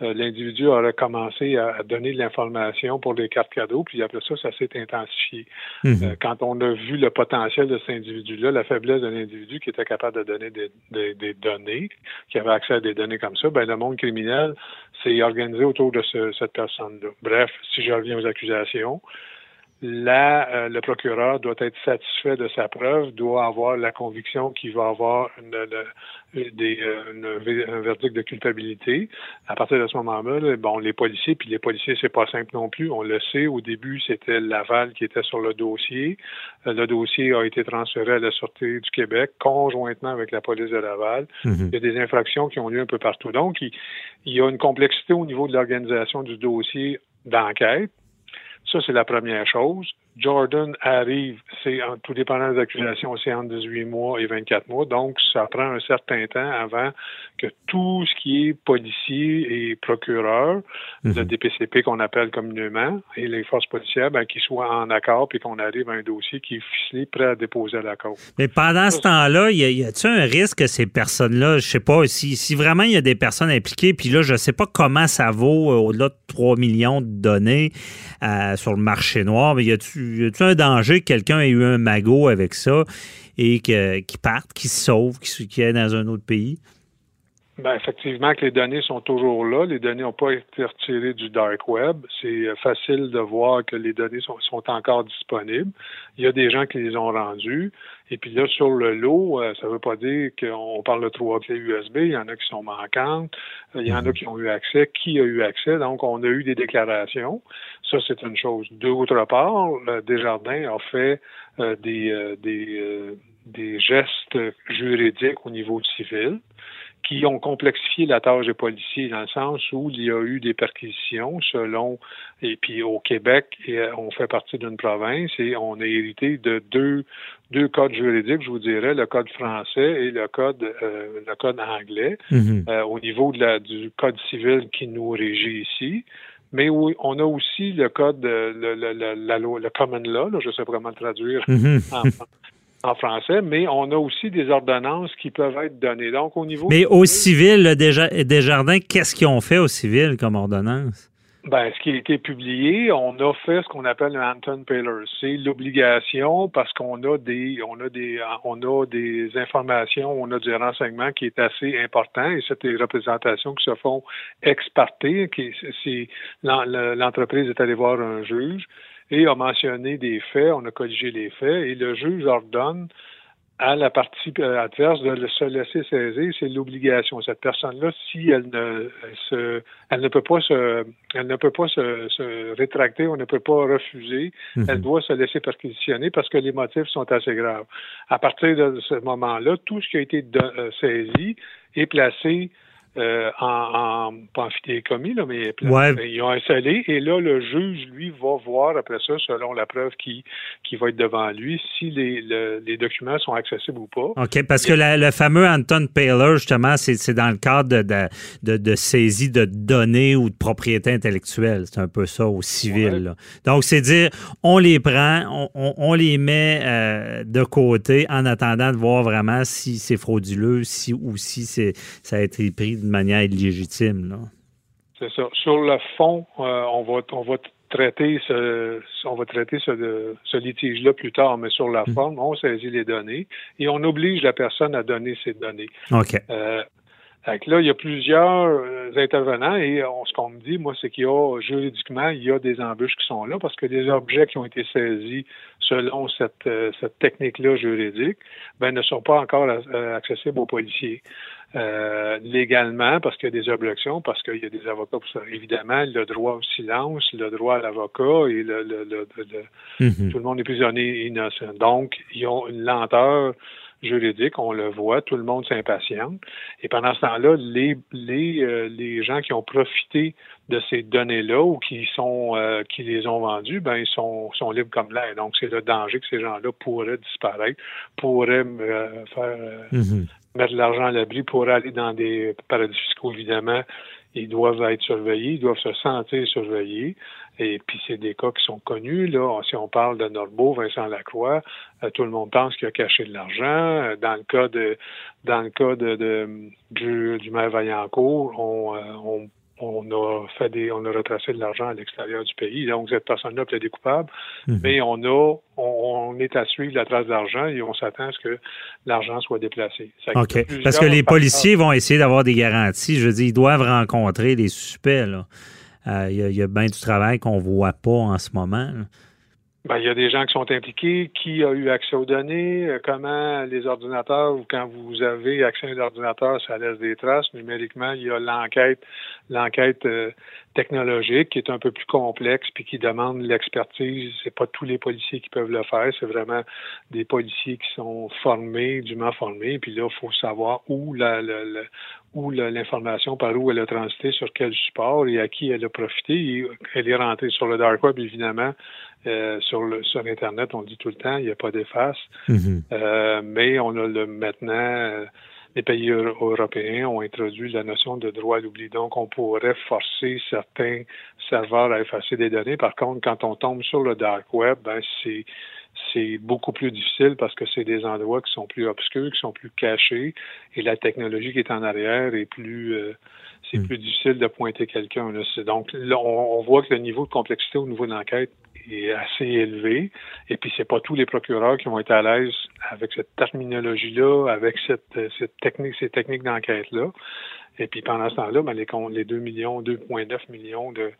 Euh, L'individu aurait commencé à, donner de l'information pour les cartes cadeaux, puis après ça, ça s'est intensifié. Mhm. Euh, quand on a vu le potentiel de cet individu-là, la faiblesse de l'individu qui était capable de donner des, des- des données, qui avait accès à des données comme ça, ben le monde criminel s'est organisé autour de ce- cette personne-là. Bref, si je reviens aux accusations, là, euh, le procureur doit être satisfait de sa preuve, doit avoir la conviction qu'il va avoir une, le- des, euh, une- un verdict de culpabilité. À partir de ce moment-là, là, bon, les policiers, puis les policiers, c'est pas simple non plus. On le sait. Au début, c'était Laval qui était sur le dossier. Euh, Le dossier a été transféré à la Sûreté du Québec conjointement avec la police de Laval. Mhm. Il y a des infractions qui ont lieu un peu partout. Donc, il, il y a une complexité au niveau de l'organisation du dossier d'enquête. Ça, c'est la première chose. Jordan arrive, c'est en tout dépendant des accusations, c'est entre 18 mois et 24 mois. Donc, ça prend un certain temps avant que tout ce qui est policier et procureur, le DPCP qu'on appelle communément, et les forces policières, ben, qu'ils soient en accord puis qu'on arrive à un dossier qui est ficelé, prêt à déposer à la cour. Mais pendant ce temps-là, y a-t-il un risque que ces personnes-là, je sais pas, si, si vraiment il y a des personnes impliquées, puis là, je sais pas comment ça vaut euh, au-delà de 3 millions de données euh, sur le marché noir, mais y a-tu y a-tu un danger que quelqu'un ait eu un magot avec ça et qu'il parte, qu'il se sauve, qu'il qu'il aille dans un autre pays? Ben, effectivement que les données sont toujours là. Les données n'ont pas été retirées du dark web. C'est euh, facile de voir que les données sont, sont encore disponibles. Il y a des gens qui les ont rendues. Et puis là, sur le lot, euh, ça ne veut pas dire qu'on parle de trois clés USB. Il y en a qui sont manquantes. Euh, Il y en a qui ont eu accès. Qui a eu accès? Donc, on a eu des déclarations. Ça, c'est une chose. D'autre part, Desjardins a fait des, euh, des, euh, des gestes juridiques au niveau civil qui ont complexifié la tâche des policiers dans le sens où il y a eu des perquisitions selon et puis au Québec et, euh, on fait partie d'une province et on a hérité de deux deux codes juridiques, je vous dirais, le code français et le code euh, le code anglais Mhm. euh, au niveau de la, du code civil qui nous régit ici. Mais on a aussi le code, euh, le, le, le, la loi- le common law, là, je sais pas comment le traduire Mhm. en, en français, mais on a aussi des ordonnances qui peuvent être données. Donc, au niveau Mais au civil, Desjardins, qu'est-ce qu'ils ont fait au civil comme ordonnance? Ben, ce qui a été publié, on a fait ce qu'on appelle le Hampton Paler. C'est l'obligation parce qu'on a des, on a des, on a des informations, on a du renseignement qui est assez important et c'est des représentations qui se font ex parte, qui, l'en- l'entreprise est allée voir un juge et a mentionné des faits, on a colligé les faits et le juge ordonne à la partie euh, adverse de se laisser saisir, c'est l'obligation. Cette personne-là, si elle ne se, elle ne peut pas se, elle ne peut pas se, se rétracter, on ne peut pas refuser, Mhm. elle doit se laisser perquisitionner parce que les motifs sont assez graves. À partir de ce moment-là, tout ce qui a été euh, saisi est placé euh, en, en pas en fidéicommis, là, mais Ouais. ils ont installé et là, le juge, lui, va voir après ça, selon la preuve qui, qui va être devant lui, si les, le- les documents sont accessibles ou pas. OK, parce que la- le fameux Anton Paler, justement, c'est dans le cadre de, de, de- de saisie de données ou de propriété intellectuelle. C'est un peu ça au civil. Ouais. là. Donc, c'est dire, on les prend, on, on- on les met euh, de côté en attendant de voir vraiment si c'est frauduleux si, ou si c'est ça a été pris de manière illégitime. Là. C'est ça. Sur le fond, euh, on va on va traiter ce on va traiter ce, litige-là plus tard, mais sur la forme, on saisit les données et on oblige la personne à donner ces données. OK. Euh, Fait que là, il y a plusieurs euh, intervenants et on, ce qu'on me dit, moi, c'est qu'il y a juridiquement, il y a des embûches qui sont là parce que des objets qui ont été saisis selon cette, euh, cette technique-là juridique, ben, ne sont pas encore euh, accessibles aux policiers. légalement, parce qu'il y a des objections, parce qu'il y a des avocats pour ça. Évidemment, le droit au silence, le droit à l'avocat et le, le, le, mm-hmm. tout le monde est prisonnier innocent. Donc, ils ont une lenteur juridique, on le voit, tout le monde s'impatiente. Et pendant ce temps-là, les, les, euh, les gens qui ont profité de ces données-là ou qui sont euh, qui les ont vendues, ben ils sont, sont libres comme l'air. Donc, c'est le danger que ces gens-là pourraient disparaître, pourraient euh, faire mm-hmm. mettre de l'argent à l'abri, pourraient aller dans des paradis fiscaux, évidemment, ils doivent être surveillés, ils doivent se sentir surveillés. Et puis, c'est des cas qui sont connus. Là, si on parle de Norbeau, Vincent Lacroix, euh, tout le monde pense qu'il a caché de l'argent. Euh, dans le cas de dans le cas de, du, du maire Vaillancourt, on, euh, on on a fait des, on a retracé de l'argent à l'extérieur du pays. Donc, cette personne-là peut être coupable. Mhm. Mais on a, on, est à suivre la trace d'argent et on s'attend à ce que l'argent soit déplacé. OK. Parce que les policiers vont essayer d'avoir des garanties. Je veux dire, ils doivent rencontrer les suspects, euh, Il y, a bien du travail qu'on ne voit pas en ce moment. Ben, il y a des gens qui sont impliqués, qui a eu accès aux données, euh, comment les ordinateurs, ou quand vous avez accès à un ordinateur, ça laisse des traces? Numériquement, il y a l'enquête, l'enquête euh, technologique qui est un peu plus complexe puis qui demande l'expertise. C'est pas tous les policiers qui peuvent le faire, c'est vraiment des policiers qui sont formés, dûment formés. Puis là, il faut savoir où la, où l'information, par où elle a transité, sur quel support et à qui elle a profité. elle est rentrée sur le dark web, évidemment. Euh, sur le sur Internet, on dit tout le temps, il n'y a pas d'efface. Mhm. euh, mais on a le maintenant euh, les pays européens ont introduit la notion de droit à l'oubli. Donc, on pourrait forcer certains serveurs à effacer des données. Par contre, quand on tombe sur le dark web, ben c'est c'est beaucoup plus difficile parce que c'est des endroits qui sont plus obscurs, qui sont plus cachés, et la technologie qui est en arrière est plus euh, c'est hmm. plus difficile de pointer quelqu'un. Donc là, on, voit que le niveau de complexité au niveau de l'enquête est assez élevé. Et puis, c'est pas tous les procureurs qui vont être à l'aise avec cette terminologie-là, avec cette, cette technique, ces techniques d'enquête-là. Et puis, pendant ce temps-là, ben, les, les 2 millions, 2,9 millions de,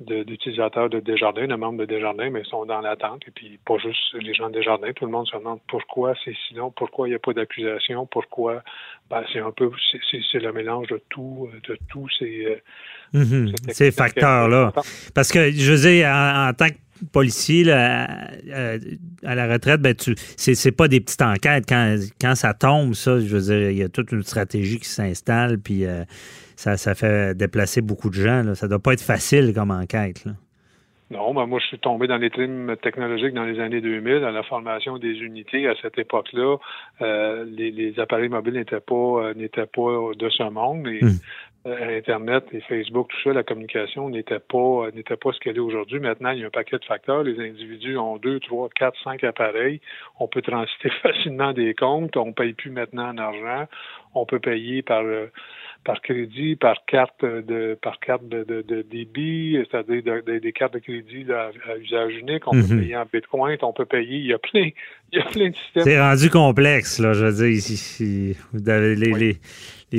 d'utilisateurs de, Desjardins, de membres de Desjardins, mais ils sont dans l'attente. Et puis, pas juste les gens de Desjardins, tout le monde se demande pourquoi c'est sinon, pourquoi il n'y a pas d'accusation, pourquoi. Ben, c'est un peu, c'est le mélange de tout, de tous ces, euh, mhm. ces facteurs-là. Parce que, je veux dire, en tant que policier là, à, la retraite, ben tu, c'est, pas des petites enquêtes. Quand, quand ça tombe, ça, je veux dire, il y a toute une stratégie qui s'installe, puis euh, ça, ça fait déplacer beaucoup de gens. Là. Ça doit pas être facile comme enquête. Là. Non, ben moi, je suis tombé dans les trims technologiques dans les années 2000, dans la formation des unités. À cette époque-là, euh, les, appareils mobiles n'étaient pas euh, n'étaient pas de ce monde. Et, hmm. Euh, Internet et Facebook, tout ça, la communication n'était pas n'était pas ce qu'elle est aujourd'hui. Maintenant, il y a un paquet de facteurs. Les individus ont deux, trois, quatre, cinq appareils. On peut transiter facilement des comptes. On paye plus maintenant en argent. On peut payer par par crédit, par carte de par carte de, de, débit, c'est-à-dire des cartes de crédit à, usage unique. On peut mhm. payer en bitcoin, on peut payer. Il y a plein, il y a plein de systèmes. C'est rendu complexe, là. Je veux dire, ici, vous avez les, les,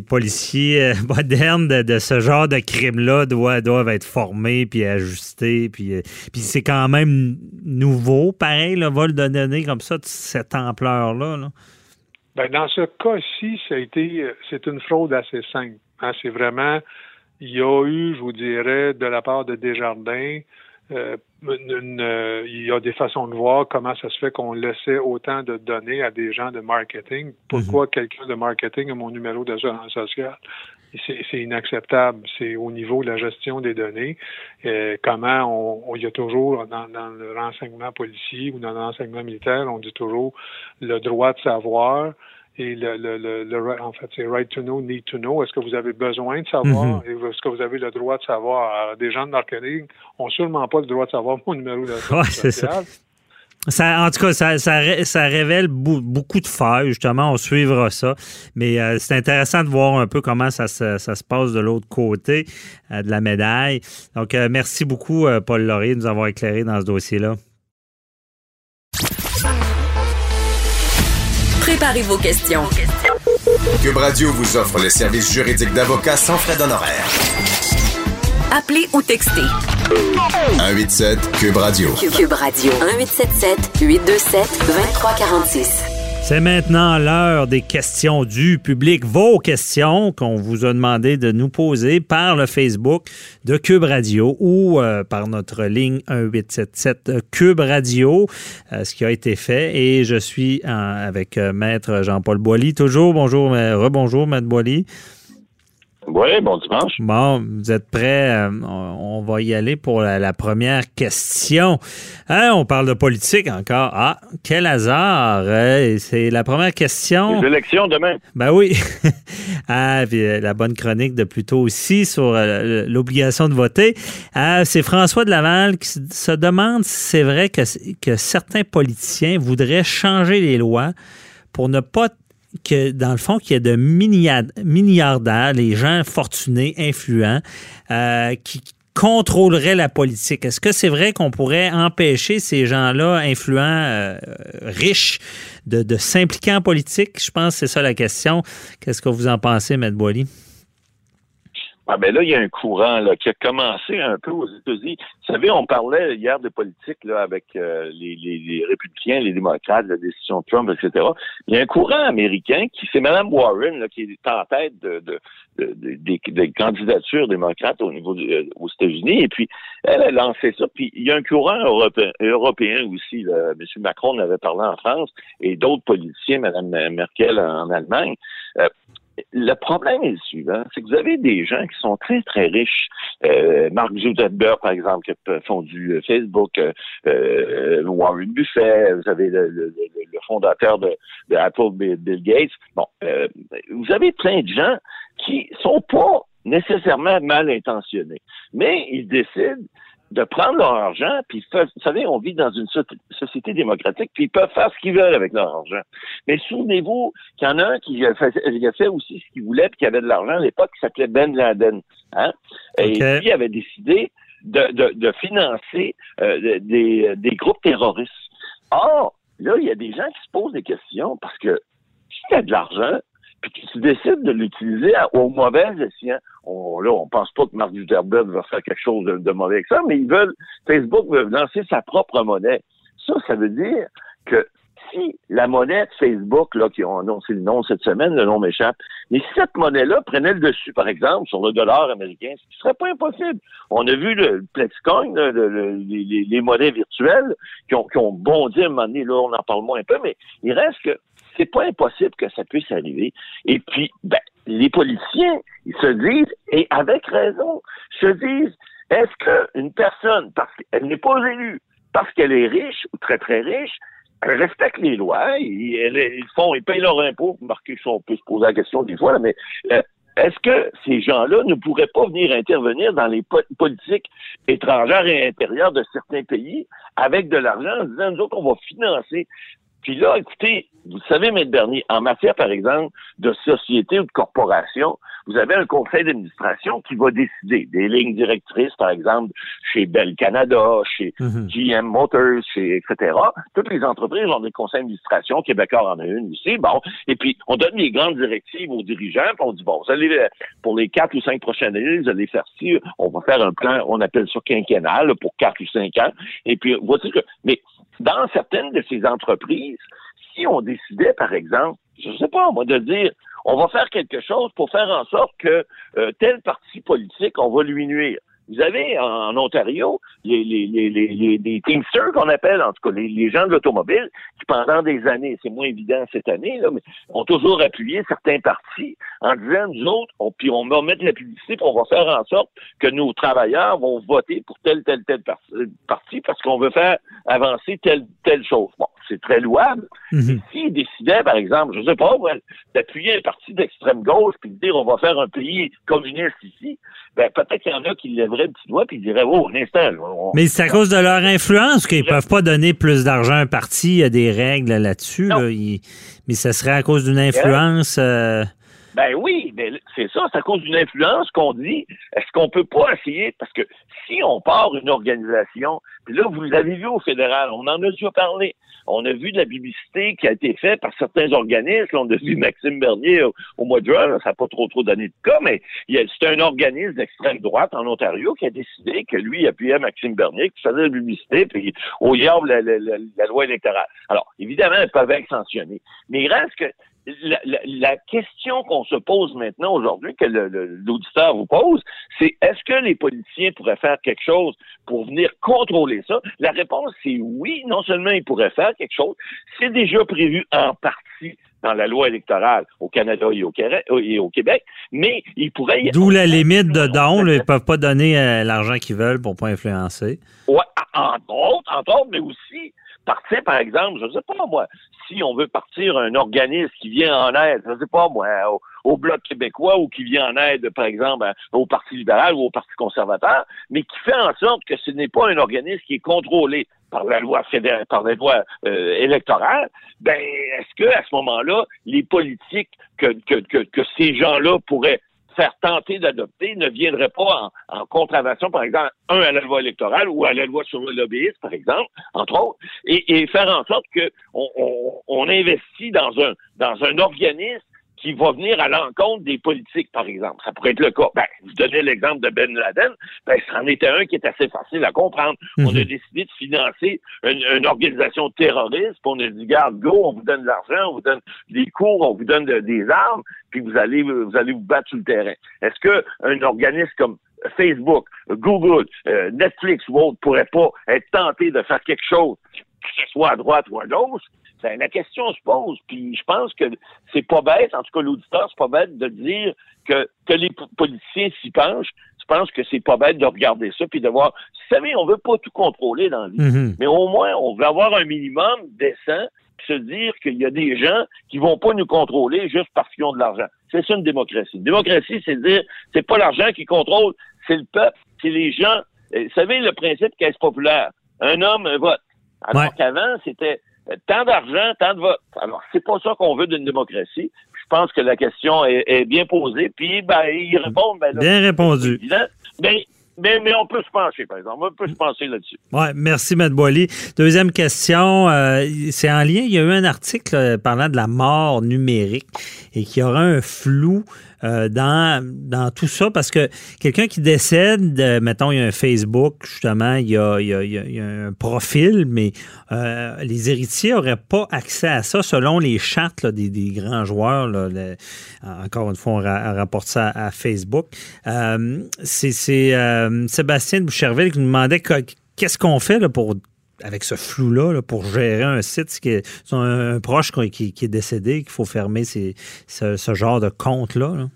policiers euh, modernes de, ce genre de crime-là doivent, être formés puis ajustés. Puis, euh, puis c'est quand même nouveau, pareil, le vol de données comme ça, de cette ampleur-là. là. Ben, dans ce cas-ci, euh, c'est une fraude assez simple. Hein. C'est vraiment, il y a eu, je vous dirais, de la part de Desjardins, euh, euh, il y a des façons de voir comment ça se fait qu'on laissait autant de données à des gens de marketing. Pourquoi mhm. quelqu'un de marketing a mon numéro d'assurance sociale? C'est inacceptable. C'est au niveau de la gestion des données. Euh, comment on, il y a toujours dans, dans, le renseignement policier ou dans le renseignement militaire, on dit toujours le droit de savoir et le, le, le, en fait, c'est right to know, need to know. Est-ce que vous avez besoin de savoir? Mhm. Est-ce que vous avez le droit de savoir? des gens de marketing n'ont sûrement pas le droit de savoir mon numéro de ouais, c'est ça. Ça, en tout cas, ça, ça, ça révèle beaucoup de failles, justement. On suivra ça. Mais euh, c'est intéressant de voir un peu comment ça, ça, se passe de l'autre côté euh, de la médaille. Donc, euh, merci beaucoup, Paul Laurier, de nous avoir éclairé dans ce dossier-là. Préparez vos questions. Cube Radio vous offre les services juridiques d'avocats sans frais d'honoraires. Appelez ou textez. 187 Cube Radio. Cube Radio. 1877 827 2346. C'est maintenant l'heure des questions du public. Vos questions qu'on vous a demandé de nous poser par le Facebook de Cube Radio ou euh, par notre ligne 1877 Cube Radio, euh, ce qui a été fait. Et je suis avec euh, Maître Jean-Paul Boilly. Toujours, bonjour, rebonjour, Maître Boilly. Oui, bon dimanche. Bon, vous êtes prêts? Euh, on, va y aller pour la, la première question. Hein, on parle de politique encore. Ah, quel hasard! hein, C'est la première question. Les élections demain. Ben oui. ah, puis euh, la bonne chronique de plus tôt aussi sur euh, l'obligation de voter. Ah, c'est François de Laval qui se- se demande si c'est vrai que, que certains politiciens voudraient changer les lois pour ne pas que, dans le fond, qu'il y ait de milliard- milliardaires, les gens fortunés, influents, euh, qui contrôleraient la politique. Est-ce que c'est vrai qu'on pourrait empêcher ces gens-là, influents, euh, riches, de, de s'impliquer en politique? Je pense que c'est ça la question. Qu'est-ce que vous en pensez, Maître Boily? Ah ben là, il y a un courant là, qui a commencé un peu aux États-Unis. Vous savez, on parlait hier de politique là, avec euh, les, les, les républicains, les démocrates, la décision de Trump, etc. Il y a un courant américain qui, c'est Mme Warren, là, qui est en tête de, de, de- de- des, candidatures démocrates au niveau euh, aux États-Unis. Et puis, elle a lancé ça. Puis, il y a un courant européen, européen aussi. Là. M. Macron en avait parlé en France et d'autres politiciens, Mme Merkel en Allemagne. Euh, le problème est le suivant, c'est que vous avez des gens qui sont très, très riches. Euh, Mark Zuckerberg, par exemple, qui a fondu euh, Facebook, euh, euh, Warren Buffett, vous avez le, le- le- fondateur de, de Apple, Bill Gates. Bon, euh, vous avez plein de gens qui sont pas nécessairement mal intentionnés, mais ils décident de prendre leur argent, puis vous savez, on vit dans une so- société démocratique, puis ils peuvent faire ce qu'ils veulent avec leur argent. Mais souvenez-vous qu'il y en a un qui a fait, il a fait aussi ce qu'il voulait, puis qui avait de l'argent à l'époque, qui s'appelait Ben Laden. Hein? Et lui avait décidé de, de, de financer euh, des, des groupes terroristes. Or, là, il y a des gens qui se posent des questions parce que si tu as de l'argent, puis que tu décides de l'utiliser au mauvais escient, on, là, on pense pas que Mark Zuckerberg va faire quelque chose de, mauvais avec ça, mais ils veulent, Facebook veut lancer sa propre monnaie. Ça, ça veut dire que si la monnaie de Facebook, là, qui ont annoncé le nom cette semaine, le nom m'échappe, mais si cette monnaie-là prenait le dessus, par exemple, sur le dollar américain, ce qui serait pas impossible. On a vu le Plexcoin, les- les monnaies virtuelles qui ont, qui ont bondi à un moment donné, là, on en parle moins un peu, mais il reste que c'est pas impossible que ça puisse arriver. Et puis, ben, les politiciens, ils se disent, et avec raison, se disent, est-ce qu'une personne, parce qu'elle n'est pas élue, parce qu'elle est riche ou très très riche, elle respecte les lois, ils, font, ils payent leurs impôts, si on peut se poser la question des fois, mais euh, est-ce que ces gens-là ne pourraient pas venir intervenir dans les po- politiques étrangères et intérieures de certains pays avec de l'argent en disant, nous autres, on va financer puis là, écoutez, vous savez, Maître Bernier, en matière, par exemple, de société ou de corporation, vous avez un conseil d'administration qui va décider des lignes directrices, par exemple, chez Bell Canada, chez Mhm. GM Motors, chez etc. Toutes les entreprises ont des conseils d'administration. Québécois en a une aussi. Bon, et puis on donne les grandes directives aux dirigeants. Puis on dit bon, vous allez euh, pour les quatre ou cinq prochaines années, vous allez faire ci. On va faire un plan, on appelle ça quinquennal pour quatre ou cinq ans. Et puis voici que, mais dans certaines de ces entreprises, si on décidait, par exemple, je sais pas, moi, de dire, on va faire quelque chose pour faire en sorte que euh, tel parti politique, on va lui nuire. Vous avez en, Ontario les, les, les, les, les, les Teamsters qu'on appelle, en tout cas les, les gens de l'automobile, qui pendant des années, c'est moins évident cette année, là, mais ont toujours appuyé certains partis en disant, nous autres, on, puis on va mettre la publicité, puis on va faire en sorte que nos travailleurs vont voter pour tel, tel, tel par- parti parce qu'on veut faire avancer telle, telle chose. Bon, c'est très louable. Mhm. S'ils décidaient, par exemple, je sais pas, ouais, d'appuyer un parti d'extrême gauche puis de dire on va faire un pays communiste ici, ben peut-être qu'il y en a qui lèveraient le petit doigt puis ils diraient Oh, un instant, là, on- Mais c'est à cause de leur influence qu'ils peuvent pas donner plus d'argent à un parti. Il y a des règles là-dessus. Là. Mais ça serait à cause d'une influence. euh, c'est ça, c'est à cause d'une influence qu'on dit, est-ce qu'on peut pas essayer, parce que si on part une organisation, puis là, vous l'avez vu au fédéral, on en a déjà parlé, on a vu de la publicité qui a été faite par certains organismes, on a vu Maxime Bernier au, mois de juin, ça n'a pas trop trop donné de cas, mais c'est un organisme d'extrême droite en Ontario qui a décidé que lui appuyait Maxime Bernier, qui faisait la publicité, puis au diable la, la, loi électorale. Alors, évidemment, elles peuvent être mais il reste que la, question qu'on se pose maintenant aujourd'hui, que l'auditeur vous pose, c'est est-ce que les politiciens pourraient faire quelque chose pour venir contrôler ça? La réponse, c'est oui. Non seulement ils pourraient faire quelque chose, c'est déjà prévu en partie dans la loi électorale au Canada et au, Québec, mais ils pourraient... Y D'où la limite de dons. ils ne peuvent pas donner euh, l'argent qu'ils veulent pour pas influencer. Oui, entre autres, entre autres, mais aussi partir, par exemple, je ne sais pas moi, si on veut partir un organisme qui vient en aide, je ne sais pas moi, au, Bloc québécois ou qui vient en aide, par exemple, au Parti libéral ou au Parti conservateur, mais qui fait en sorte que ce n'est pas un organisme qui est contrôlé par la loi fédérale, par la loi euh, électorale, ben est-ce que à ce moment-là, les politiques que, que, que, que ces gens-là pourraient faire tenter d'adopter ne viendrait pas en, contravention, par exemple, un à la loi électorale ou à la loi sur le lobbyisme, par exemple, entre autres, et, faire en sorte qu'on on, investit dans un dans un organisme qui va venir à l'encontre des politiques, par exemple. Ça pourrait être le cas. Ben, vous donnez l'exemple de Ben Laden. Ben, c'en était un qui est assez facile à comprendre. On a mhm. décidé de financer une, organisation terroriste, puis on a dit, garde, go, on vous donne de l'argent, on vous donne des cours, on vous donne des armes, puis vous allez, vous allez vous battre sur le terrain. Est-ce qu'un organisme comme Facebook, Google, euh, Netflix ou autre pourrait pas être tenté de faire quelque chose, que ce soit à droite ou à gauche, la question se pose, puis je pense que c'est pas bête, en tout cas l'auditeur, c'est pas bête de dire que, que les politiciens s'y penchent. Je pense que c'est pas bête de regarder ça puis de voir. Vous savez, on veut pas tout contrôler dans la vie, mm-hmm. mais au moins on veut avoir un minimum décent se dire qu'il y a des gens qui vont pas nous contrôler juste parce qu'ils ont de l'argent. C'est ça une démocratie. Une démocratie, c'est dire c'est pas l'argent qui contrôle, c'est le peuple, c'est les gens. Vous savez le principe caisse populaire. Un homme, un vote. Alors qu'avant, c'était tant d'argent, tant de votes. Alors, c'est pas ça qu'on veut d'une démocratie. Je pense que la question est, bien posée. Puis, ben, ils répondent. Ben, bien répondu. Mais, mais, mais, on peut se pencher, par exemple. On peut se pencher là-dessus. Oui, merci, M. Boily. Deuxième question, euh, c'est en lien. Il y a eu un article euh, parlant de la mort numérique et qu'il y aura un flou euh, dans, dans tout ça parce que quelqu'un qui décède, euh, mettons, il y a un Facebook, justement, il y a, il y a, un profil, mais euh, les héritiers n'auraient pas accès à ça selon les chartes des, des, grands joueurs. Encore une fois, on, rapporte ça à, Facebook. C'est Sébastien de Boucherville qui nous demandait qu'est-ce qu'on fait là, pour avec ce flou-là pour gérer un site, c'est un, proche qui, est décédé, qu'il faut fermer ce, genre de compte-là?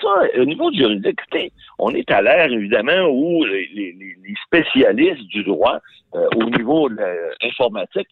ça, au niveau juridique, écoutez, on est à l'ère, évidemment, où les, spécialistes du droit, euh, au niveau de l'informatique,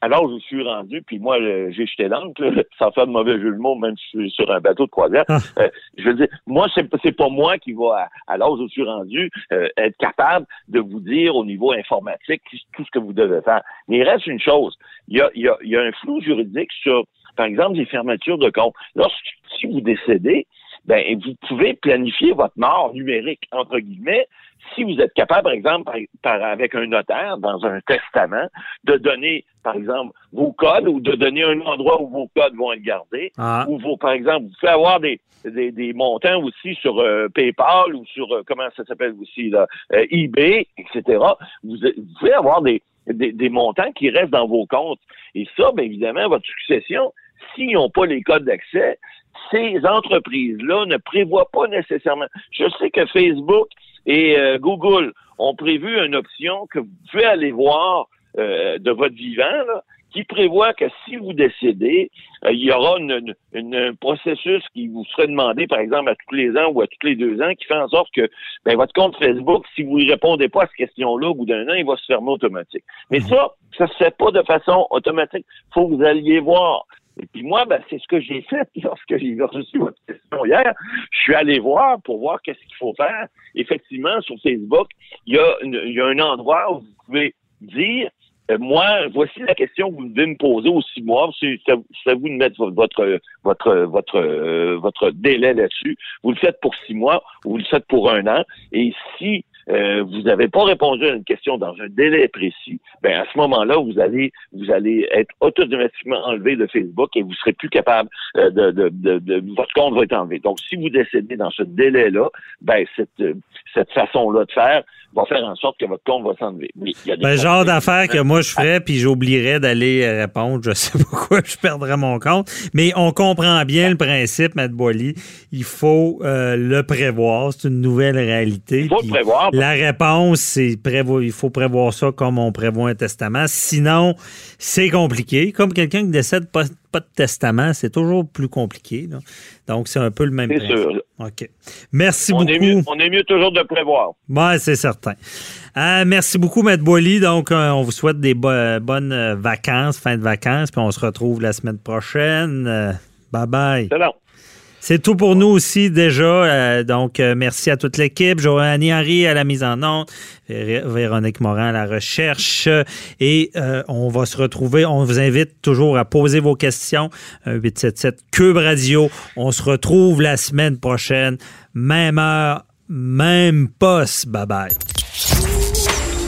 alors je suis rendu, puis moi, j'ai jeté l'encre, sans faire de mauvais jeu de mots, même si je suis sur un bateau de croisière. Ah. Euh, je veux dire, moi, c'est, c'est pas moi qui va, alors je suis rendu, euh, être capable de vous dire au niveau informatique tout ce que vous devez faire. Mais il reste une chose, il y a, il y a, il y a un flou juridique sur, par exemple, les fermetures de compte. Lorsque, si vous décédez, ben, vous pouvez planifier votre mort numérique, entre guillemets, si vous êtes capable, par exemple, par, avec un notaire, dans un testament, de donner, par exemple, vos codes ou de donner un endroit où vos codes vont être gardés, ah. ou vos, par exemple, vous pouvez avoir des, des, montants aussi sur euh, PayPal ou sur, euh, comment ça s'appelle aussi, là, euh, eBay, etc. Vous, vous, pouvez avoir des, des, des montants qui restent dans vos comptes. Et ça, bien évidemment, votre succession, s'ils n'ont pas les codes d'accès, ces entreprises-là ne prévoient pas nécessairement. Je sais que Facebook et euh, Google ont prévu une option que vous pouvez aller voir euh, de votre vivant, qui prévoit que si vous décédez, euh, il y aura un processus qui vous serait demandé, par exemple, à tous les ans ou à tous les deux ans, qui fait en sorte que ben, votre compte Facebook, si vous ne répondez pas à cette question-là au bout d'un an, il va se fermer automatique. Mais mhm. ça, ça se fait pas de façon automatique. Il faut que vous alliez voir et puis moi, ben, c'est ce que j'ai fait lorsque j'ai reçu votre question hier. Je suis allé voir pour voir qu'est-ce qu'il faut faire. Effectivement, sur Facebook, il y, a un endroit où vous pouvez dire euh, moi, voici la question que vous devez me poser aux six mois. C'est à vous de mettre votre votre votre euh, votre délai là-dessus. Vous le faites pour six mois ou vous le faites pour un an. Et si euh, vous n'avez pas répondu à une question dans un délai précis, ben à ce moment-là, vous allez vous allez être automatiquement enlevé de Facebook et vous serez plus capable euh, de, de, de, votre compte va être enlevé. Donc, si vous décédez dans ce délai-là, ben cette cette façon-là de faire va faire en sorte que votre compte va s'enlever. Ben, genre d'affaires que moi je ferais puis j'oublierais d'aller répondre. Je sais pas pourquoi je perdrais mon compte, mais on comprend bien le principe, Matt Boily. Il faut euh, le prévoir. C'est une nouvelle réalité. Il faut le prévoir. La réponse, c'est il faut prévoir ça comme on prévoit un testament. Sinon, c'est compliqué. Comme quelqu'un qui décède pas, pas de testament, c'est toujours plus compliqué. Donc, c'est un peu le même C'est sûr. OK. Merci on beaucoup. Est mieux, on est mieux toujours de prévoir. Oui, c'est certain. Euh, merci beaucoup, Maître Boily. Donc, euh, on vous souhaite des bonnes euh, vacances, fin de vacances, puis on se retrouve la semaine prochaine. bye bye. C'est c'est tout pour nous aussi déjà. Euh, donc, euh, merci à toute l'équipe. Joanny Henry à la mise en onde, Véronique Morin à la recherche. Et euh, on va se retrouver. On vous invite toujours à poser vos questions. 877 Cube Radio. On se retrouve la semaine prochaine. Même heure, même poste. Bye bye.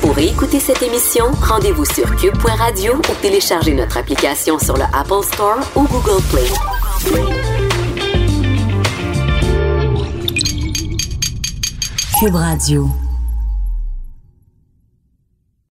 Pour écouter cette émission, rendez-vous sur cube.radio ou téléchargez notre application sur le Apple Store ou Google Play. Cube Radio.